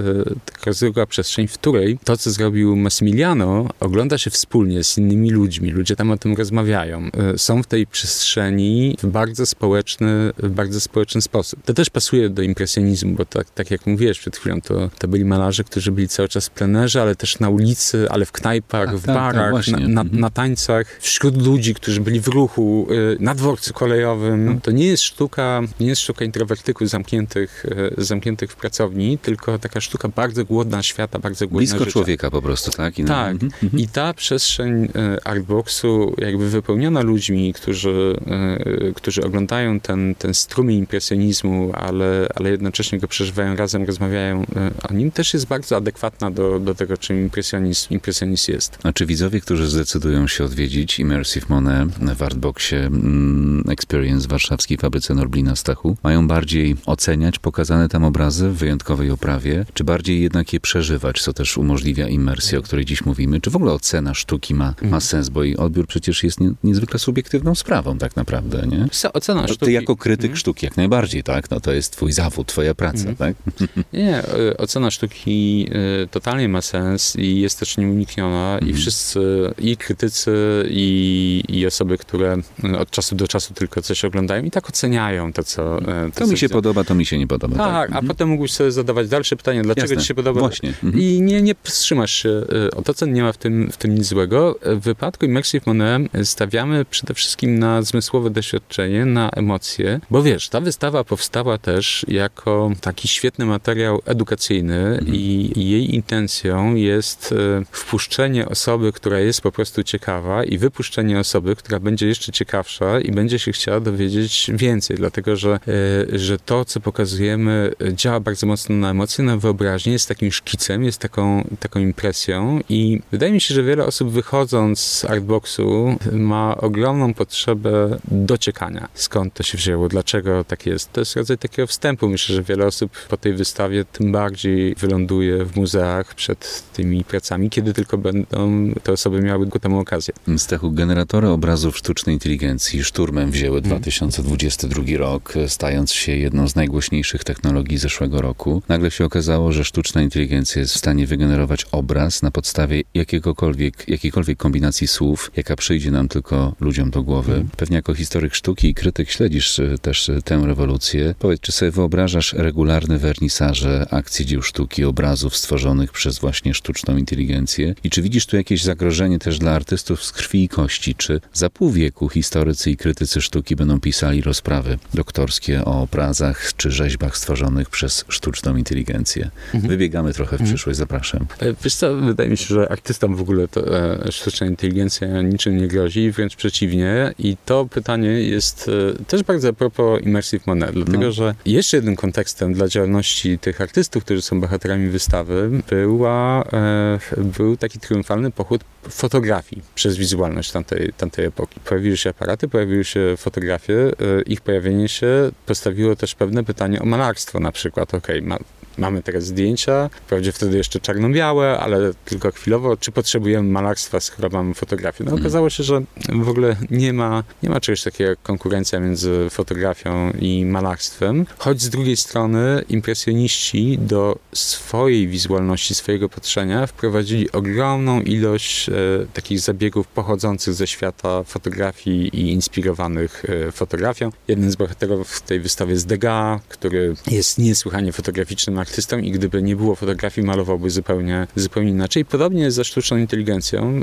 taka zwykła przestrzeń, w której to, co zrobił Massimiliano, ogląda się wspólnie z innymi ludźmi. Ludzie tam o tym rozmawiają. E, są w tej przestrzeni w bardzo społeczny, w bardzo społeczny sposób. To też pasuje do impresjonizmu, bo tak, tak jak mówiłeś przed chwilą, to, to byli malarze, którzy byli cały czas w plenerze, ale też na ulicy, ale w knajpach, w tak, tak barach, tak, na, na, mhm. na, tańcach, wśród ludzi, którzy byli w ruchu, e, na dworcu kolejowym. Mhm. To nie jest sztuka, nie jest sztuka introwertyków zamkniętych, e, zamkniętych w pracowni, tylko taka sztuka bardzo głodna świata, bardzo głodna Blisko życia. człowieka po prostu, tak? I tak. Mhm, mhm. I ta przestrzeń e, artboxu jakby wypełniona ludźmi, którzy, e, którzy oglądają ten, ten strumień impresjonizmu, ale, ale jednocześnie go przeżywają razem, rozmawiają o nim, też jest bardzo adekwatna do, do tego, czym impresjonizm, impresjonizm jest. A czy widzowie, którzy zdecydują się odwiedzić Immersive Monet w Artboxie mm, Experience w warszawskiej fabryce Norblina Stachu, mają bardziej oceniać pokazane tam obrazy w wyjątkowej oprawie, czy bardziej jednak je przeżywać, co też umożliwia imersję, o której dziś mówimy? Czy w ogóle ocena sztuki ma, ma mhm. sens, bo jej odbiór przecież jest nie, niezwykle subiektywną sprawą tak naprawdę, nie? Ocena no, sztuki. Ty jako krytyk mhm. sztuki jak najbardziej, tak? No to jest twój zawód, twoja praca, mhm. tak? Nie, e, ocena sztuki e, totalnie ma sens i jest też nieunikniona i wszyscy, i krytycy, i, i osoby, które od czasu do czasu tylko coś oglądają i tak oceniają to, co... E, to, to mi się podoba, to mi się nie podoba. Tak, tak. a potem mógłbyś sobie zadawać dalsze pytania, dlaczego Jasne. ci się podoba. Właśnie. I nie, nie wstrzymasz się od ocen, nie ma w tym, w tym nic złego. W wypadku Immersive Monet stawiamy przede wszystkim na zmysłowe doświadczenie, na emocje, bo wiesz, ta wystawa powstała też jako taki świetny materiał edukacyjny mhm. i jej intencją jest e, wpuszczenie osoby, która jest po prostu ciekawa i wypuszczenie osoby, która będzie jeszcze ciekawsza i będzie się chciała dowiedzieć więcej, dlatego że, e, że to, co pokazujemy, działa bardzo mocno na emocje, na wyobraźnię, jest takim szkicem, jest taką, taką impresją i wydaje mi się, że wiele osób wychodząc z Artboxu ma ogromną potrzebę dociekania, skąd to się wzięło, dlaczego tak jest. To jest rodzaj takiego wstępu. Myślę, że wiele osób po tej wystawie tym bardziej wyląduje w muzeach przed tymi pracami, kiedy tylko będą te osoby miały ku temu okazję. Stechu, generatory obrazów sztucznej inteligencji szturmem wzięły 2022 hmm. rok, stając się jedną z najgłośniejszych technologii zeszłego roku. Nagle się okazało, że sztuczna inteligencja jest w stanie wygenerować obraz na podstawie jakiegokolwiek, jakiejkolwiek kombinacji słów, jaka przyjdzie nam tylko ludziom do głowy. Mm. Pewnie jako historyk sztuki i krytyk śledzisz e, też e, tę rewolucję. Powiedz, czy sobie wyobrażasz regularne wernisaże akcji dzieł sztuki, obrazów stworzonych przez właśnie sztuczną inteligencję? I czy widzisz tu jakieś zagrożenie też dla artystów z krwi i kości? Czy za pół wieku historycy i krytycy sztuki będą pisali rozprawy doktorskie o obrazach czy rzeźbach stworzonych przez sztuczną inteligencję? Mhm. Wybiegamy trochę w mhm. przyszłość, zapraszam. E, wiesz co, wydaje mi się, że artystom w ogóle to e, sztuczna inteligencja niczym nie grozi, wręcz przeciwnie. I to pytanie jest e, też bardzo a propos Immersive Monet, dlatego no. że jeszcze jednym kontekstem dla działalności tych artystów, którzy są bohaterami wystawy, była, e, był taki triumfalny pochód fotografii przez wizualność tamtej, tamtej epoki. Pojawiły się aparaty, pojawiły się fotografie, ich pojawienie się postawiło też pewne pytanie o malarstwo na przykład. Okej, okay, mamy teraz zdjęcia, wprawdzie wtedy jeszcze czarno-białe, ale tylko chwilowo, czy potrzebujemy malarstwa, skoro mamy fotografię. No mhm. okazało się, że w ogóle nie ma, nie ma czegoś takiego jak konkurencja między fotografią i malarstwem, choć z drugiej strony impresjoniści do swojej wizualności, swojego patrzenia wprowadzili ogromną ilość e, takich zabiegów pochodzących ze świata fotografii i inspirowanych e, fotografią. Jeden z bohaterów w tej wystawie jest Degas, który jest niesłychanie fotograficznym artystą i gdyby nie było fotografii, malowałby zupełnie, zupełnie inaczej. Podobnie jest ze sztuczną inteligencją.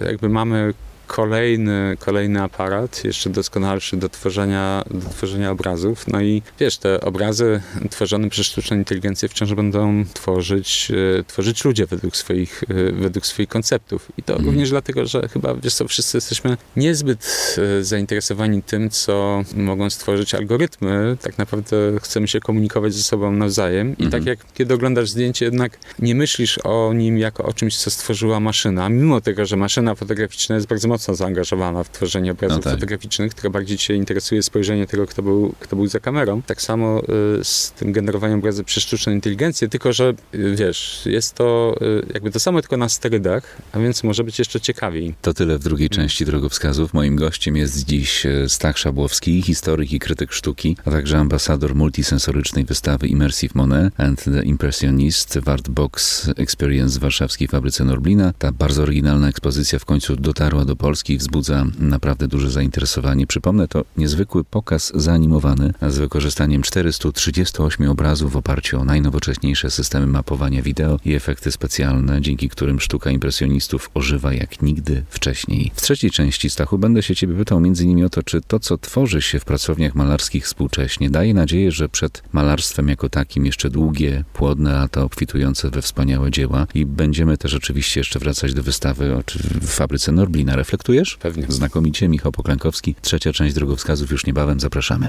E, jakby mamy kolejny, kolejny aparat, jeszcze doskonalszy do tworzenia, do tworzenia obrazów. No i wiesz, te obrazy tworzone przez sztuczną inteligencję wciąż będą tworzyć, e, tworzyć ludzie według swoich, e, według swoich konceptów. I to mm. również dlatego, że chyba, wiesz co, wszyscy jesteśmy niezbyt e, zainteresowani tym, co mogą stworzyć algorytmy. Tak naprawdę chcemy się komunikować ze sobą nawzajem. I mm. tak jak kiedy oglądasz zdjęcie, jednak nie myślisz o nim jako o czymś, co stworzyła maszyna, mimo tego, że maszyna fotograficzna jest bardzo mocno mocno zaangażowana w tworzenie obrazów no tak. fotograficznych, która bardziej cię interesuje spojrzenie tego, kto był, kto był za kamerą. Tak samo y, z tym generowaniem obrazów przez sztuczną inteligencję, tylko że y, wiesz, jest to y, jakby to samo, tylko na sterydach, a więc może być jeszcze ciekawiej. To tyle w drugiej części drogowskazów. Moim gościem jest dziś Stach Szabłowski, historyk i krytyk sztuki, a także ambasador multisensorycznej wystawy Immersive Monet and the Impressionist w Art Box Experience w warszawskiej fabryce Norblina. Ta bardzo oryginalna ekspozycja w końcu dotarła do Polski Polski wzbudza naprawdę duże zainteresowanie. Przypomnę, to niezwykły pokaz zaanimowany z wykorzystaniem 438 obrazów w oparciu o najnowocześniejsze systemy mapowania wideo i efekty specjalne, dzięki którym sztuka impresjonistów ożywa jak nigdy wcześniej. W trzeciej części Stachu będę się ciebie pytał m.in. o to, czy to, co tworzy się w pracowniach malarskich współcześnie, daje nadzieję, że przed malarstwem jako takim jeszcze długie, płodne lata obfitujące we wspaniałe dzieła i będziemy też oczywiście jeszcze wracać do wystawy w fabryce Norblina. Refleks Reflektujesz? Pewnie. Znakomicie. Michał Poklękowski. Trzecia część drogowskazów już niebawem. Zapraszamy.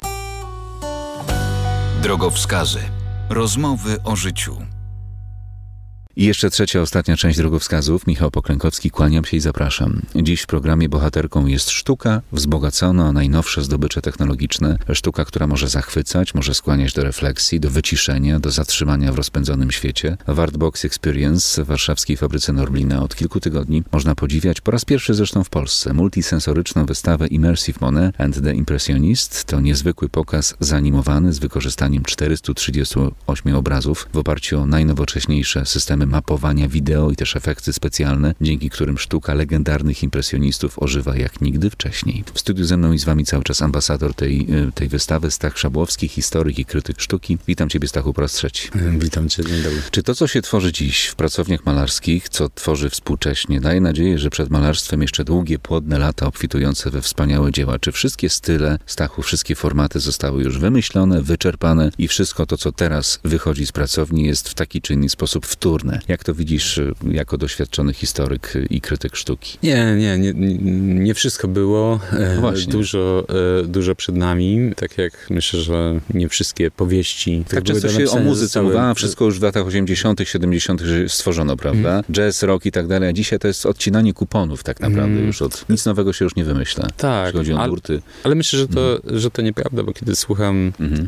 Drogowskazy. Rozmowy o życiu. I jeszcze trzecia, ostatnia część drogowskazów. Michał Poklękowski, kłaniam się i zapraszam. Dziś w programie bohaterką jest sztuka wzbogacona o najnowsze zdobycze technologiczne. Sztuka, która może zachwycać, może skłaniać do refleksji, do wyciszenia, do zatrzymania w rozpędzonym świecie. W Artbox Experience w warszawskiej fabryce Norblina od kilku tygodni można podziwiać, po raz pierwszy zresztą w Polsce, multisensoryczną wystawę Immersive Monet and the Impressionist. To niezwykły pokaz zanimowany z wykorzystaniem 438 obrazów w oparciu o najnowocześniejsze systemy mapowania wideo i też efekty specjalne, dzięki którym sztuka legendarnych impresjonistów ożywa jak nigdy wcześniej. W studiu ze mną i z wami cały czas ambasador tej, e, tej wystawy, Stach Szabłowski, historyk i krytyk sztuki. Witam ciebie Stachu po raz trzeci. Witam cię, dzień dobry. Czy to, co się tworzy dziś w pracowniach malarskich, co tworzy współcześnie, daje nadzieję, że przed malarstwem jeszcze długie, płodne lata obfitujące we wspaniałe dzieła? Czy wszystkie style, Stachu, wszystkie formaty zostały już wymyślone, wyczerpane i wszystko to, co teraz wychodzi z pracowni jest w taki czy inny sposób wtórne? Jak to widzisz y, jako doświadczony historyk i krytyk sztuki? Nie, nie, nie, nie wszystko było. No właśnie. Dużo, e, dużo przed nami. Tak jak myślę, że nie wszystkie powieści. Tak często się o muzyce zostały... mówi, wszystko już w latach 80., 70. stworzono, prawda? Mm. Jazz, rock i tak dalej, a dzisiaj to jest odcinanie kuponów tak naprawdę mm. już od... Nic nowego się już nie wymyśla. Tak. chodzi o nurty. Ale myślę, że to, mm. że to nieprawda, bo kiedy słucham, mm.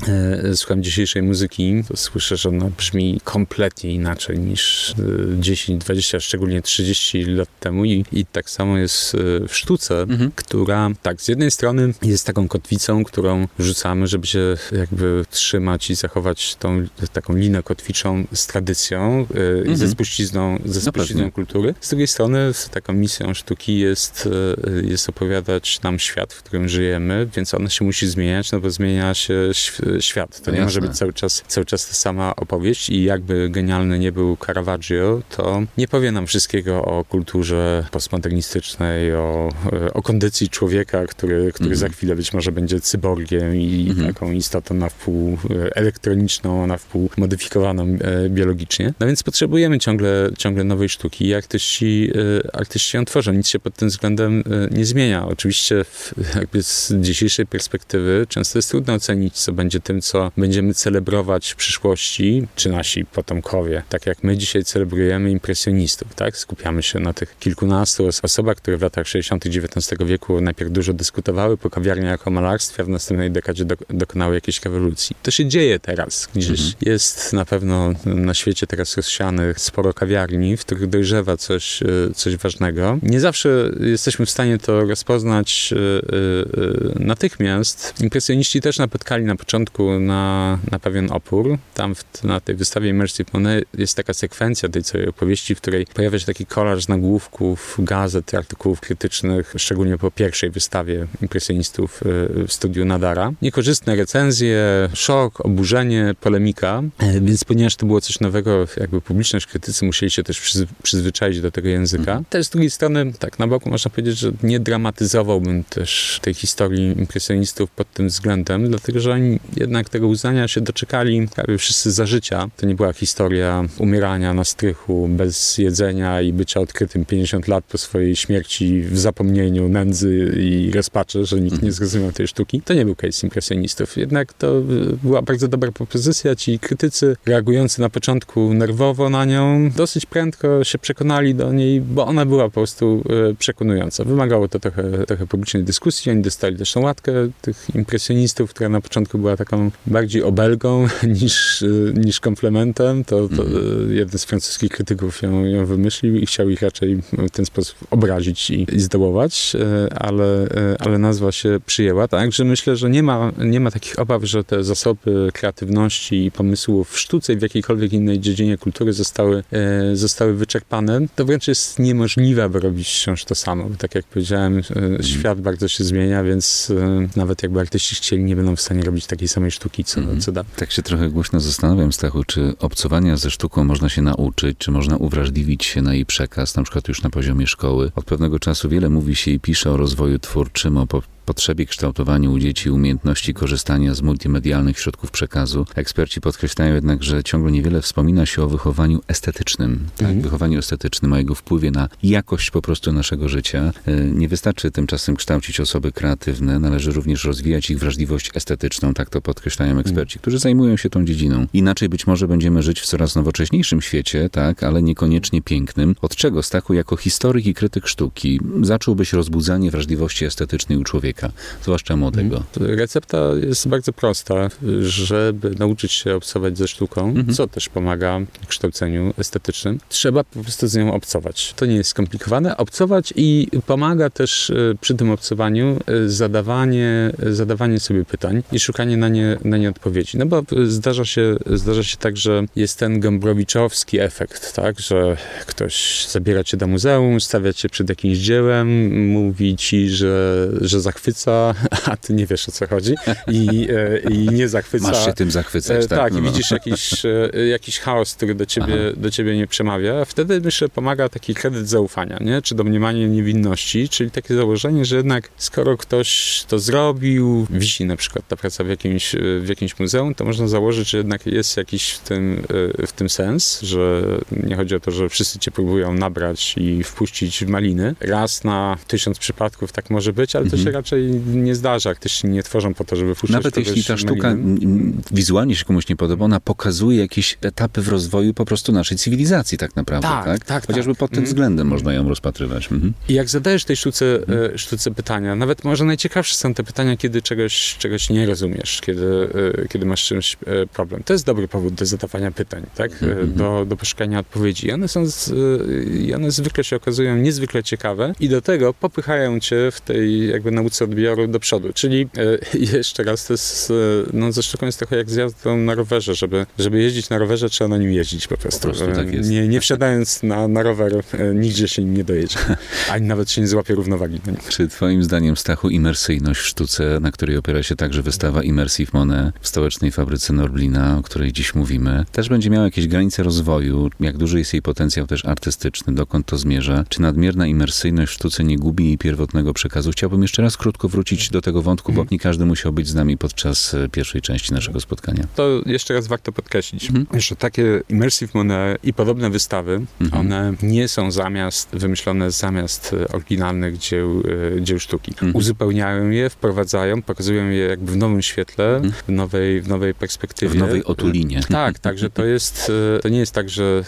e, słucham dzisiejszej muzyki, to słyszę, że ona brzmi kompletnie inaczej niż 10, 20, szczególnie 30 lat temu i, i tak samo jest e, w sztuce, mhm. która tak, z jednej strony jest taką kotwicą, którą rzucamy, żeby się jakby trzymać i zachować tą taką linę kotwiczą z tradycją mhm. i ze mhm. spuścizną, ze no spuścizną no kultury. Z drugiej strony taką misją sztuki jest, e, jest opowiadać nam świat, w którym żyjemy, więc ona się musi zmieniać, no bo zmienia się świat. To nie może być cały czas, cały czas ta sama opowieść i jakby genialny nie był Caravaggio Caravaggio, to nie powie nam wszystkiego o kulturze postmodernistycznej, o, o kondycji człowieka, który, który mm -hmm. za chwilę być może będzie cyborgiem i mm -hmm. taką istotą na wpół e, elektroniczną, na wpół modyfikowaną e, biologicznie. No więc potrzebujemy ciągle, ciągle nowej sztuki i artyści, e, artyści ją tworzą. Nic się pod tym względem nie zmienia. Oczywiście jakby z dzisiejszej perspektywy często jest trudno ocenić, co będzie tym, co będziemy celebrować w przyszłości, czy nasi potomkowie. Tak jak my dzisiaj dzisiaj celebrujemy impresjonistów, tak? Skupiamy się na tych kilkunastu osobach, które w latach 60. XIX wieku najpierw dużo dyskutowały po kawiarniach o malarstwie, a w następnej dekadzie do, dokonały jakiejś rewolucji. To się dzieje teraz. Gdzieś mhm. jest na pewno na świecie teraz rozsianych sporo kawiarni, w których dojrzewa coś, e, coś ważnego. Nie zawsze jesteśmy w stanie to rozpoznać e, e, natychmiast. Impresjoniści też napotkali na początku na, na pewien opór. Tam w, na tej wystawie Immersive Monet jest taka sekwencja tej całej opowieści, w której pojawia się taki kolaż nagłówków, gazet, artykułów krytycznych, szczególnie po pierwszej wystawie impresjonistów w studiu Nadara. Niekorzystne recenzje, szok, oburzenie, polemika, więc ponieważ to było coś nowego, jakby publiczność, krytycy musieli się też przyzwyczaić do tego języka. Mhm. Też z drugiej strony, tak na boku można powiedzieć, że nie dramatyzowałbym też tej historii impresjonistów pod tym względem, dlatego że oni jednak tego uznania się doczekali prawie wszyscy za życia. To nie była historia umierania na strychu, bez jedzenia i bycia odkrytym 50 lat po swojej śmierci w zapomnieniu, nędzy i rozpaczy, że nikt nie mhm. zrozumiał tej sztuki. To nie był case impresjonistów. Jednak to była bardzo dobra propozycja. Ci krytycy reagujący na początku nerwowo na nią, dosyć prędko się przekonali do niej, bo ona była po prostu e, przekonująca. Wymagało to trochę, trochę publicznej dyskusji. Oni dostali też tą łatkę tych impresjonistów, która na początku była taką bardziej obelgą niż, e, niż komplementem. To, to mm. jeden z francuskich krytyków ją, ją wymyślił i chciał ich raczej w ten sposób obrazić i, i zdołować, ale, ale nazwa się przyjęła. Także myślę, że nie ma, nie ma takich obaw, że te zasoby kreatywności i pomysłów w sztuce i w jakiejkolwiek innej dziedzinie kultury zostały, e, zostały wyczerpane, to wręcz jest niemożliwe, aby robić wciąż to samo. Bo tak jak powiedziałem, e, świat bardzo się zmienia, więc e, nawet jakby artyści chcieli, nie będą w stanie robić takiej samej sztuki, co, mm. co da. Tak się trochę głośno zastanawiam, Stachu, czy obcowania ze sztuką można się nauczyć, czy można uwrażliwić się na jej przekaz, na przykład już na poziomie szkoły. Od pewnego czasu wiele mówi się i pisze o rozwoju twórczym, o potrzebie kształtowania u dzieci umiejętności korzystania z multimedialnych środków przekazu. Eksperci podkreślają jednak, że ciągle niewiele wspomina się o wychowaniu estetycznym, tak? Mhm. wychowaniu estetycznym, o jego wpływie na jakość po prostu naszego życia. E, nie wystarczy tymczasem kształcić osoby kreatywne, należy również rozwijać ich wrażliwość estetyczną, tak to podkreślają eksperci, którzy zajmują się tą dziedziną. Inaczej być może będziemy żyć w coraz nowocześniejszym świecie, tak, ale niekoniecznie pięknym. Od czego Stachu jako historyk i krytyk sztuki zacząłbyś rozbudzanie wrażliwości estetycznej u człowieka? Człowieka, zwłaszcza młodego? Mhm. Recepta jest bardzo prosta, żeby nauczyć się obcować ze sztuką, mhm. co też pomaga w kształceniu estetycznym. Trzeba po prostu z nią obcować. To nie jest skomplikowane. Obcować i pomaga też e, przy tym obcowaniu e, zadawanie, zadawanie sobie pytań i szukanie na nie, na nie odpowiedzi. No bo zdarza się, zdarza się tak, że jest ten gombrowiczowski efekt, tak, że ktoś zabiera cię do muzeum, stawia cię przed jakimś dziełem, mówi ci, że, że zachwyca zachwyca, a ty nie wiesz o co chodzi i, e, i nie zachwyca. Masz się tym zachwycać, e, tak? Tak, no, i no. widzisz jakiś, e, jakiś chaos, który do ciebie, do ciebie nie przemawia. Wtedy myślę, pomaga taki kredyt zaufania, nie? czy domniemanie niewinności, czyli takie założenie, że jednak skoro ktoś to zrobił, wisi na przykład ta praca w jakimś, w jakimś muzeum, to można założyć, że jednak jest jakiś w tym, w tym sens, że nie chodzi o to, że wszyscy cię próbują nabrać i wpuścić w maliny. Raz na tysiąc przypadków tak może być, ale to się mhm. raczej raczej nie zdarza. Ktoś nie tworzą po to, żeby fuszczyć Nawet jeśli ta sztuka wizualnie się komuś nie podoba, ona pokazuje jakieś etapy w rozwoju po prostu naszej cywilizacji tak naprawdę. Tak, tak? tak Chociażby tak. pod tym mm. względem można ją rozpatrywać. Mhm. I jak zadajesz tej sztuce, mm. sztuce pytania, nawet może najciekawsze są te pytania, kiedy czegoś, czegoś nie rozumiesz, kiedy, e, kiedy masz czymś problem. To jest dobry powód do zadawania pytań, tak? Mm. Do, do poszukania odpowiedzi. I one są, z, i one zwykle się okazują niezwykle ciekawe i do tego popychają cię w tej jakby nauce odbioru do przodu. Czyli e, jeszcze raz, to jest, e, no ze sztuką jest trochę jak z jazdą na rowerze, żeby, żeby jeździć na rowerze, trzeba na nim jeździć po prostu. Po prostu tak jest. Nie, nie wsiadając na, na rower, e, nigdzie się nie dojedzie. Ani nawet się nie złapie równowagi nim. Czy twoim zdaniem, Stachu, imersyjność w sztuce, na której opiera się także wystawa Immersive Monet w stołecznej fabryce Norblina, o której dziś mówimy, też będzie miała jakieś granice rozwoju? Jak duży jest jej potencjał też artystyczny? Dokąd to zmierza? Czy nadmierna imersyjność w sztuce nie gubi jej pierwotnego przekazu? Chciałbym jeszcze raz krótko krótko wrócić do tego wątku, bo nie każdy musiał być z nami podczas e, pierwszej części naszego spotkania. To jeszcze raz warto podkreślić, że takie Immersive Monet i podobne wystawy, one nie są zamiast, wymyślone zamiast e, oryginalnych dzieł, e, dzieł sztuki. Uzupełniają je, wprowadzają, pokazują je jakby w nowym świetle, w, nowej, w nowej perspektywie. W nowej otulinie. Tak, także to jest, to nie jest tak, że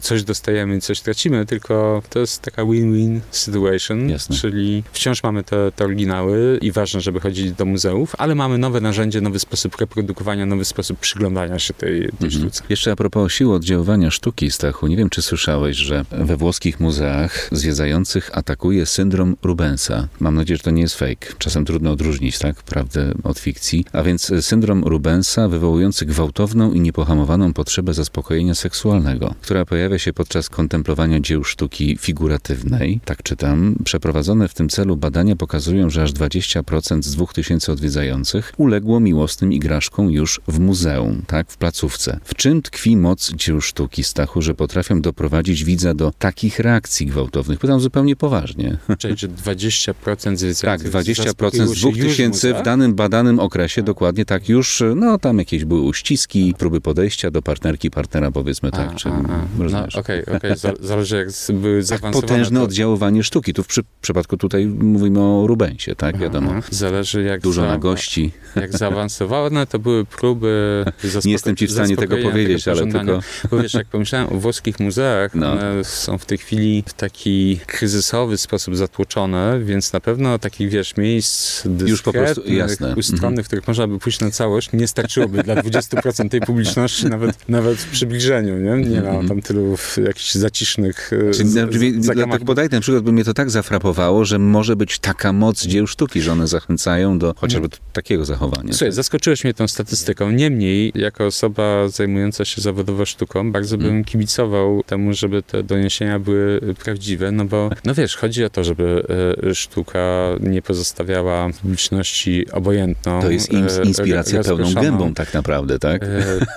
coś dostajemy i coś tracimy, tylko to jest taka win-win situation, Jasne. czyli wciąż mamy te, te oryginały i ważne, żeby chodzić do muzeów, ale mamy nowe narzędzie, nowy sposób reprodukowania, nowy sposób przyglądania się tej, tej sztuce. Jeszcze a propos siły oddziaływania sztuki, Stachu, nie wiem, czy słyszałeś, że we włoskich muzeach zwiedzających atakuje syndrom Rubensa. Mam nadzieję, że to nie jest fake. Czasem trudno odróżnić, tak, prawdę od fikcji. A więc syndrom Rubensa wywołujący gwałtowną i niepohamowaną potrzebę zaspokojenia seksualnego, która pojawia się podczas kontemplowania dzieł sztuki figuratywnej. Tak czytam. Przeprowadzone w tym celu badania pokazują, że aż 20% z 2000 odwiedzających uległo miłosnym igraszkom już w muzeum, tak, w placówce. W czym tkwi moc dzieł sztuki, Stachu, że potrafią doprowadzić widza do takich reakcji gwałtownych? Pytam zupełnie poważnie. Czyli, że 20% zwiedzających Tak, 20% zaspokoiło z się już 2000 w danym badanym okresie, dokładnie tak, już, no tam jakieś były uściski, próby podejścia do partnerki, partnera, powiedzmy tak, A, czy a, a. No, okej, okej, za- zależy jak były Tak zaawansowane. potężne to- oddziaływanie sztuki. Tu w przy, przypadku tutaj mówimy o Rubensie, tak, wiadomo. Aha. Zależy jak Dużo za- nagości. Jak zaawansowane to były próby zaspoko- Nie jestem ci w stanie tego powiedzieć, ale pożądania. Bo wiesz, jak pomyślałem o włoskich muzeach, No. one są w tej chwili w taki kryzysowy sposób zatłoczone, więc na pewno takich, wiesz, miejsc Już po prostu- jasne. Mhm. ustronnych, w których można by pójść na całość, nie starczyłoby dla 20% tej publiczności, nawet, nawet w przybliżeniu, nie? Nie ma tam tylu jakichś zacisznych Czyli, z- z- zakamarków. tak podaj ten przykład, bo mnie to tak zafrapowało, że może być taka moc dzieł sztuki, że one zachęcają do chociażby takiego zachowania. Słuchaj, zaskoczyłeś mnie tą statystyką. Niemniej, jako osoba zajmująca się zawodowo sztuką, bardzo Mm. bym kibicował temu, żeby te doniesienia były prawdziwe, no bo, no wiesz, chodzi o to, żeby e, sztuka nie pozostawiała publiczności obojętną. To jest ins- e, inspiracja pełną gębą tak naprawdę, tak? E,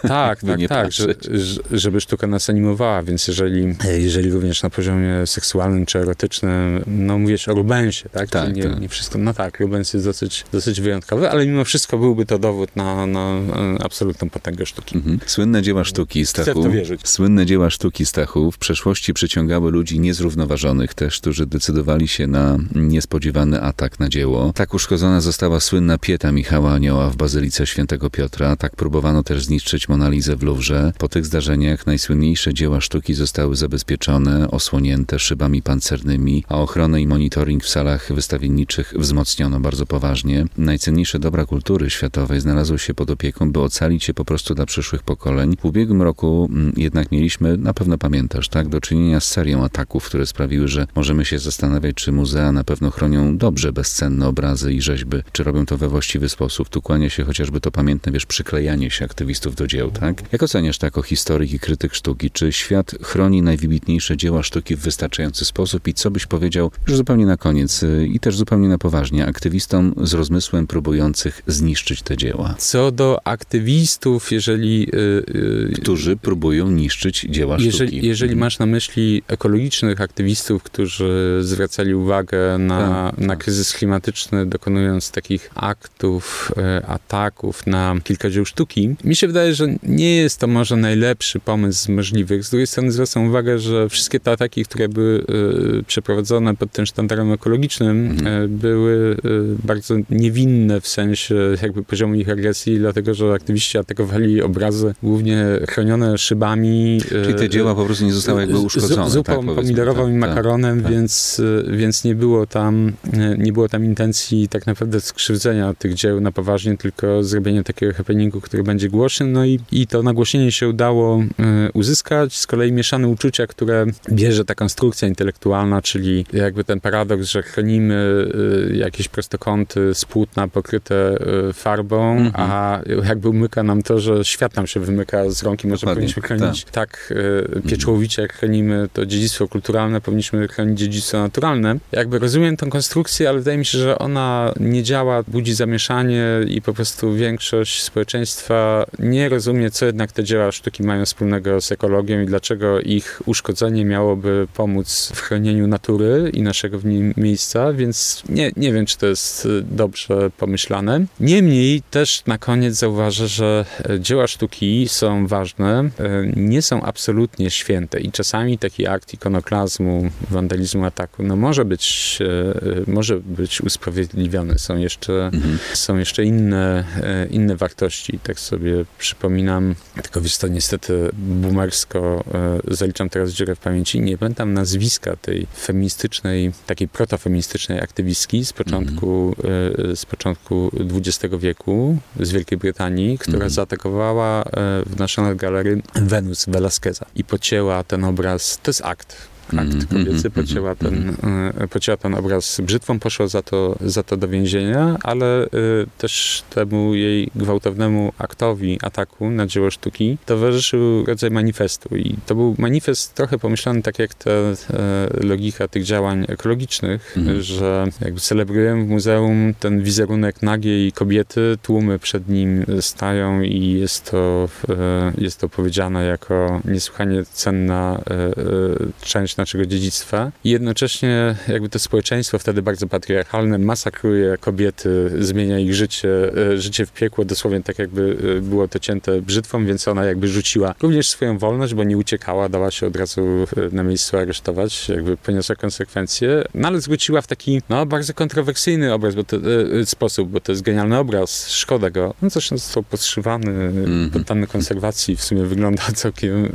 tak, tak, tak, że, żeby sztuka nas animowała, więc jeżeli, jeżeli również na poziomie seksualnym czy erotycznym, no mówisz o Rubensie, tak? Tak, nie, tak. nie wszystko, no tak, Rubens jest dosyć, dosyć wyjątkowy, ale mimo wszystko byłby to dowód na, na absolutną potęgę sztuki. Mhm. Słynne dzieła sztuki Chcę w Stachu. to wierzyć. Słynne dzieła sztuki Stachu w przeszłości przyciągały ludzi niezrównoważonych też, którzy decydowali się na niespodziewany atak na dzieło. Tak uszkodzona została słynna pieta Michała Anioła w Bazylice Świętego Piotra. Tak próbowano też zniszczyć Monalizę w Louvre. Po tych zdarzeniach najsłynniejsze dzieła sztuki zostały zabezpieczone, osłonięte szybami pancernymi, a ochronę i monitoring w salach wystawienniczych wzmocniono bardzo poważnie. Najcenniejsze dobra kultury światowej znalazły się pod opieką, by ocalić je po prostu dla przyszłych pokoleń. W ubiegłym roku mm, jednak mieliśmy, na pewno pamiętasz, tak, do czynienia z serią ataków, które sprawiły, że możemy się zastanawiać, czy muzea na pewno chronią dobrze bezcenne obrazy i rzeźby, czy robią to we właściwy sposób. Tu kłania się chociażby to pamiętne, wiesz, przyklejanie się aktywistów do dzieł, tak? Jak oceniasz to jako historyk i krytyk sztuki? Czy świat chroni najwybitniejsze dzieła sztuki w wystarczający sposób i co byś powiedział już zupełnie na koniec y, i też zupełnie na poważnie aktywistom z rozmysłem próbujących zniszczyć te dzieła? Co do aktywistów, jeżeli... y, y, Którzy próbują niszczyć dzieła sztuki. Jeżeli, jeżeli masz na myśli ekologicznych aktywistów, którzy zwracali uwagę na, Tak, na tak. kryzys klimatyczny, dokonując takich aktów, e, ataków na kilka dzieł sztuki, mi się wydaje, że nie jest to może najlepszy pomysł z możliwych. Z drugiej strony zwracam uwagę, że wszystkie te ataki, które były e, przeprowadzone pod tym sztandarem ekologicznym, Mhm. e, były e, bardzo niewinne w sensie jakby poziomu ich agresji, dlatego że aktywiści atakowali obrazy głównie chronione szybami. Czyli te dzieła po prostu nie zostały jakby uszkodzone. Z, zupą tak, pomidorową tak, i tak. makaronem, tak. Więc, y, więc nie było tam y, nie było tam intencji tak naprawdę skrzywdzenia tych dzieł na poważnie, tylko zrobienie takiego happeningu, który będzie głośny. No i, i to nagłośnienie się udało y, uzyskać. Z kolei mieszane uczucia, które bierze ta konstrukcja intelektualna, czyli jakby ten paradoks, że chronimy y, jakieś prostokąty z płótna pokryte y, farbą, Mhm. a jakby umyka nam to, że świat nam się wymyka z rąk i może Dokładnie, powinniśmy chronić tak y, pieczołowicie, jak chronimy to dziedzictwo kulturalne, powinniśmy chronić dziedzictwo naturalne. Jakby rozumiem tą konstrukcję, ale wydaje mi się, że ona nie działa, budzi zamieszanie i po prostu większość społeczeństwa nie rozumie, co jednak te dzieła sztuki mają wspólnego z ekologią i dlaczego ich uszkodzenie miałoby pomóc w chronieniu natury i naszego w nim miejsca, więc nie, nie nie wiem, czy to jest dobrze pomyślane. Niemniej też na koniec zauważę, że dzieła sztuki są ważne, nie są absolutnie święte i czasami taki akt ikonoklazmu, wandalizmu, ataku, no może być, może być usprawiedliwiony. Są jeszcze, mhm. są jeszcze inne, inne wartości. Tak sobie przypominam, tylko wiesz to niestety boomersko e, zaliczam teraz dziurę w pamięci, nie pamiętam nazwiska tej feministycznej, takiej protofeministycznej aktywistki z początku, mm. z początku XX wieku z Wielkiej Brytanii, która mm. zaatakowała e, w National Gallery Wenus Velasqueza i pocięła ten obraz, to jest akt, akt mm, kobiecy, pocięła mm, ten, mm. pocięła ten obraz brzytwą, poszła za to, za to do więzienia, ale y, też temu jej gwałtownemu aktowi ataku na dzieło sztuki towarzyszył rodzaj manifestu i to był manifest trochę pomyślany tak jak ta e, logika tych działań ekologicznych, mm. że jakby celebrujemy w muzeum ten wizerunek nagiej kobiety, tłumy przed nim stają i jest to, e, jest to powiedziane jako niesłychanie cenna e, część część naszego dziedzictwa. I jednocześnie jakby to społeczeństwo wtedy bardzo patriarchalne masakruje kobiety, zmienia ich życie, e, życie w piekło, dosłownie tak jakby e, było to cięte brzytwą, więc ona jakby rzuciła również swoją wolność, bo nie uciekała, dała się od razu e, na miejscu aresztować, jakby poniosła konsekwencje, no ale zwróciła w taki, no bardzo kontrowersyjny obraz, bo to, sposób, bo to jest genialny obraz, szkoda go. No zresztą został podszywany, mm -hmm. poddany konserwacji, w sumie wygląda całkiem,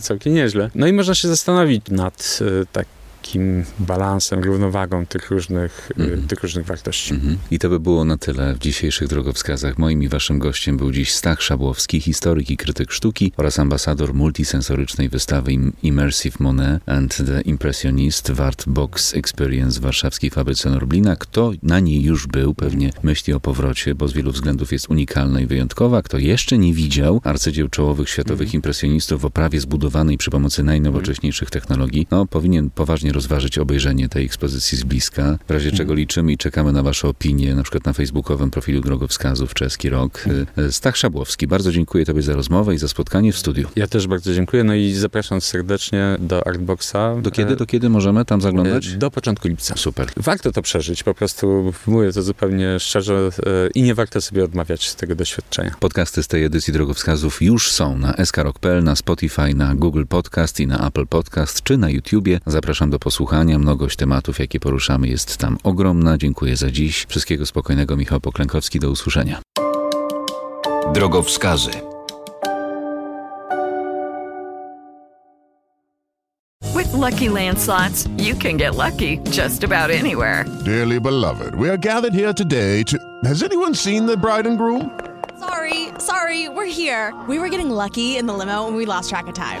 całkiem nieźle. No i można się zastanowić, nad e, tak takim balansem, równowagą tych różnych, mm. tych różnych wartości. Mm -hmm. I to by było na tyle w dzisiejszych drogowskazach. Moim i waszym gościem był dziś Stach Szabłowski, historyk i krytyk sztuki oraz ambasador multisensorycznej wystawy Immersive Monet and the Impressionist w Art Box Experience w warszawskiej fabryce Norblina. Kto na niej już był, pewnie myśli o powrocie, bo z wielu względów jest unikalna i wyjątkowa. Kto jeszcze nie widział arcydzieł czołowych światowych mm. impresjonistów w oprawie zbudowanej przy pomocy najnowocześniejszych technologii, no powinien poważnie rozważyć obejrzenie tej ekspozycji z bliska, w razie czego mhm. liczymy i czekamy na Wasze opinie, na przykład na facebookowym profilu Drogowskazów Czeski Rok. Mhm. Stach Szabłowski, bardzo dziękuję Tobie za rozmowę i za spotkanie w studiu. Ja też bardzo dziękuję, no i zapraszam serdecznie do Artboxa. Do kiedy, do kiedy możemy tam zaglądać? Do początku lipca. Super. Warto to przeżyć, po prostu mówię to zupełnie szczerze e, i nie warto sobie odmawiać z tego doświadczenia. Podcasty z tej edycji Drogowskazów już są na skrok.pl, na Spotify, na Google Podcast i na Apple Podcast, czy na YouTubie. Zapraszam do posłuchania. Mnogość tematów, jakie poruszamy, jest tam ogromna. Dziękuję za dziś. Wszystkiego spokojnego. Michał Poklękowski. Do usłyszenia. Drogowskazy. With lucky landslots, you can get lucky just about anywhere. Dearly beloved, we are gathered here today to. Has anyone seen the bride and groom? Sorry, sorry, we're here. We were getting lucky in the limo and we lost track of time.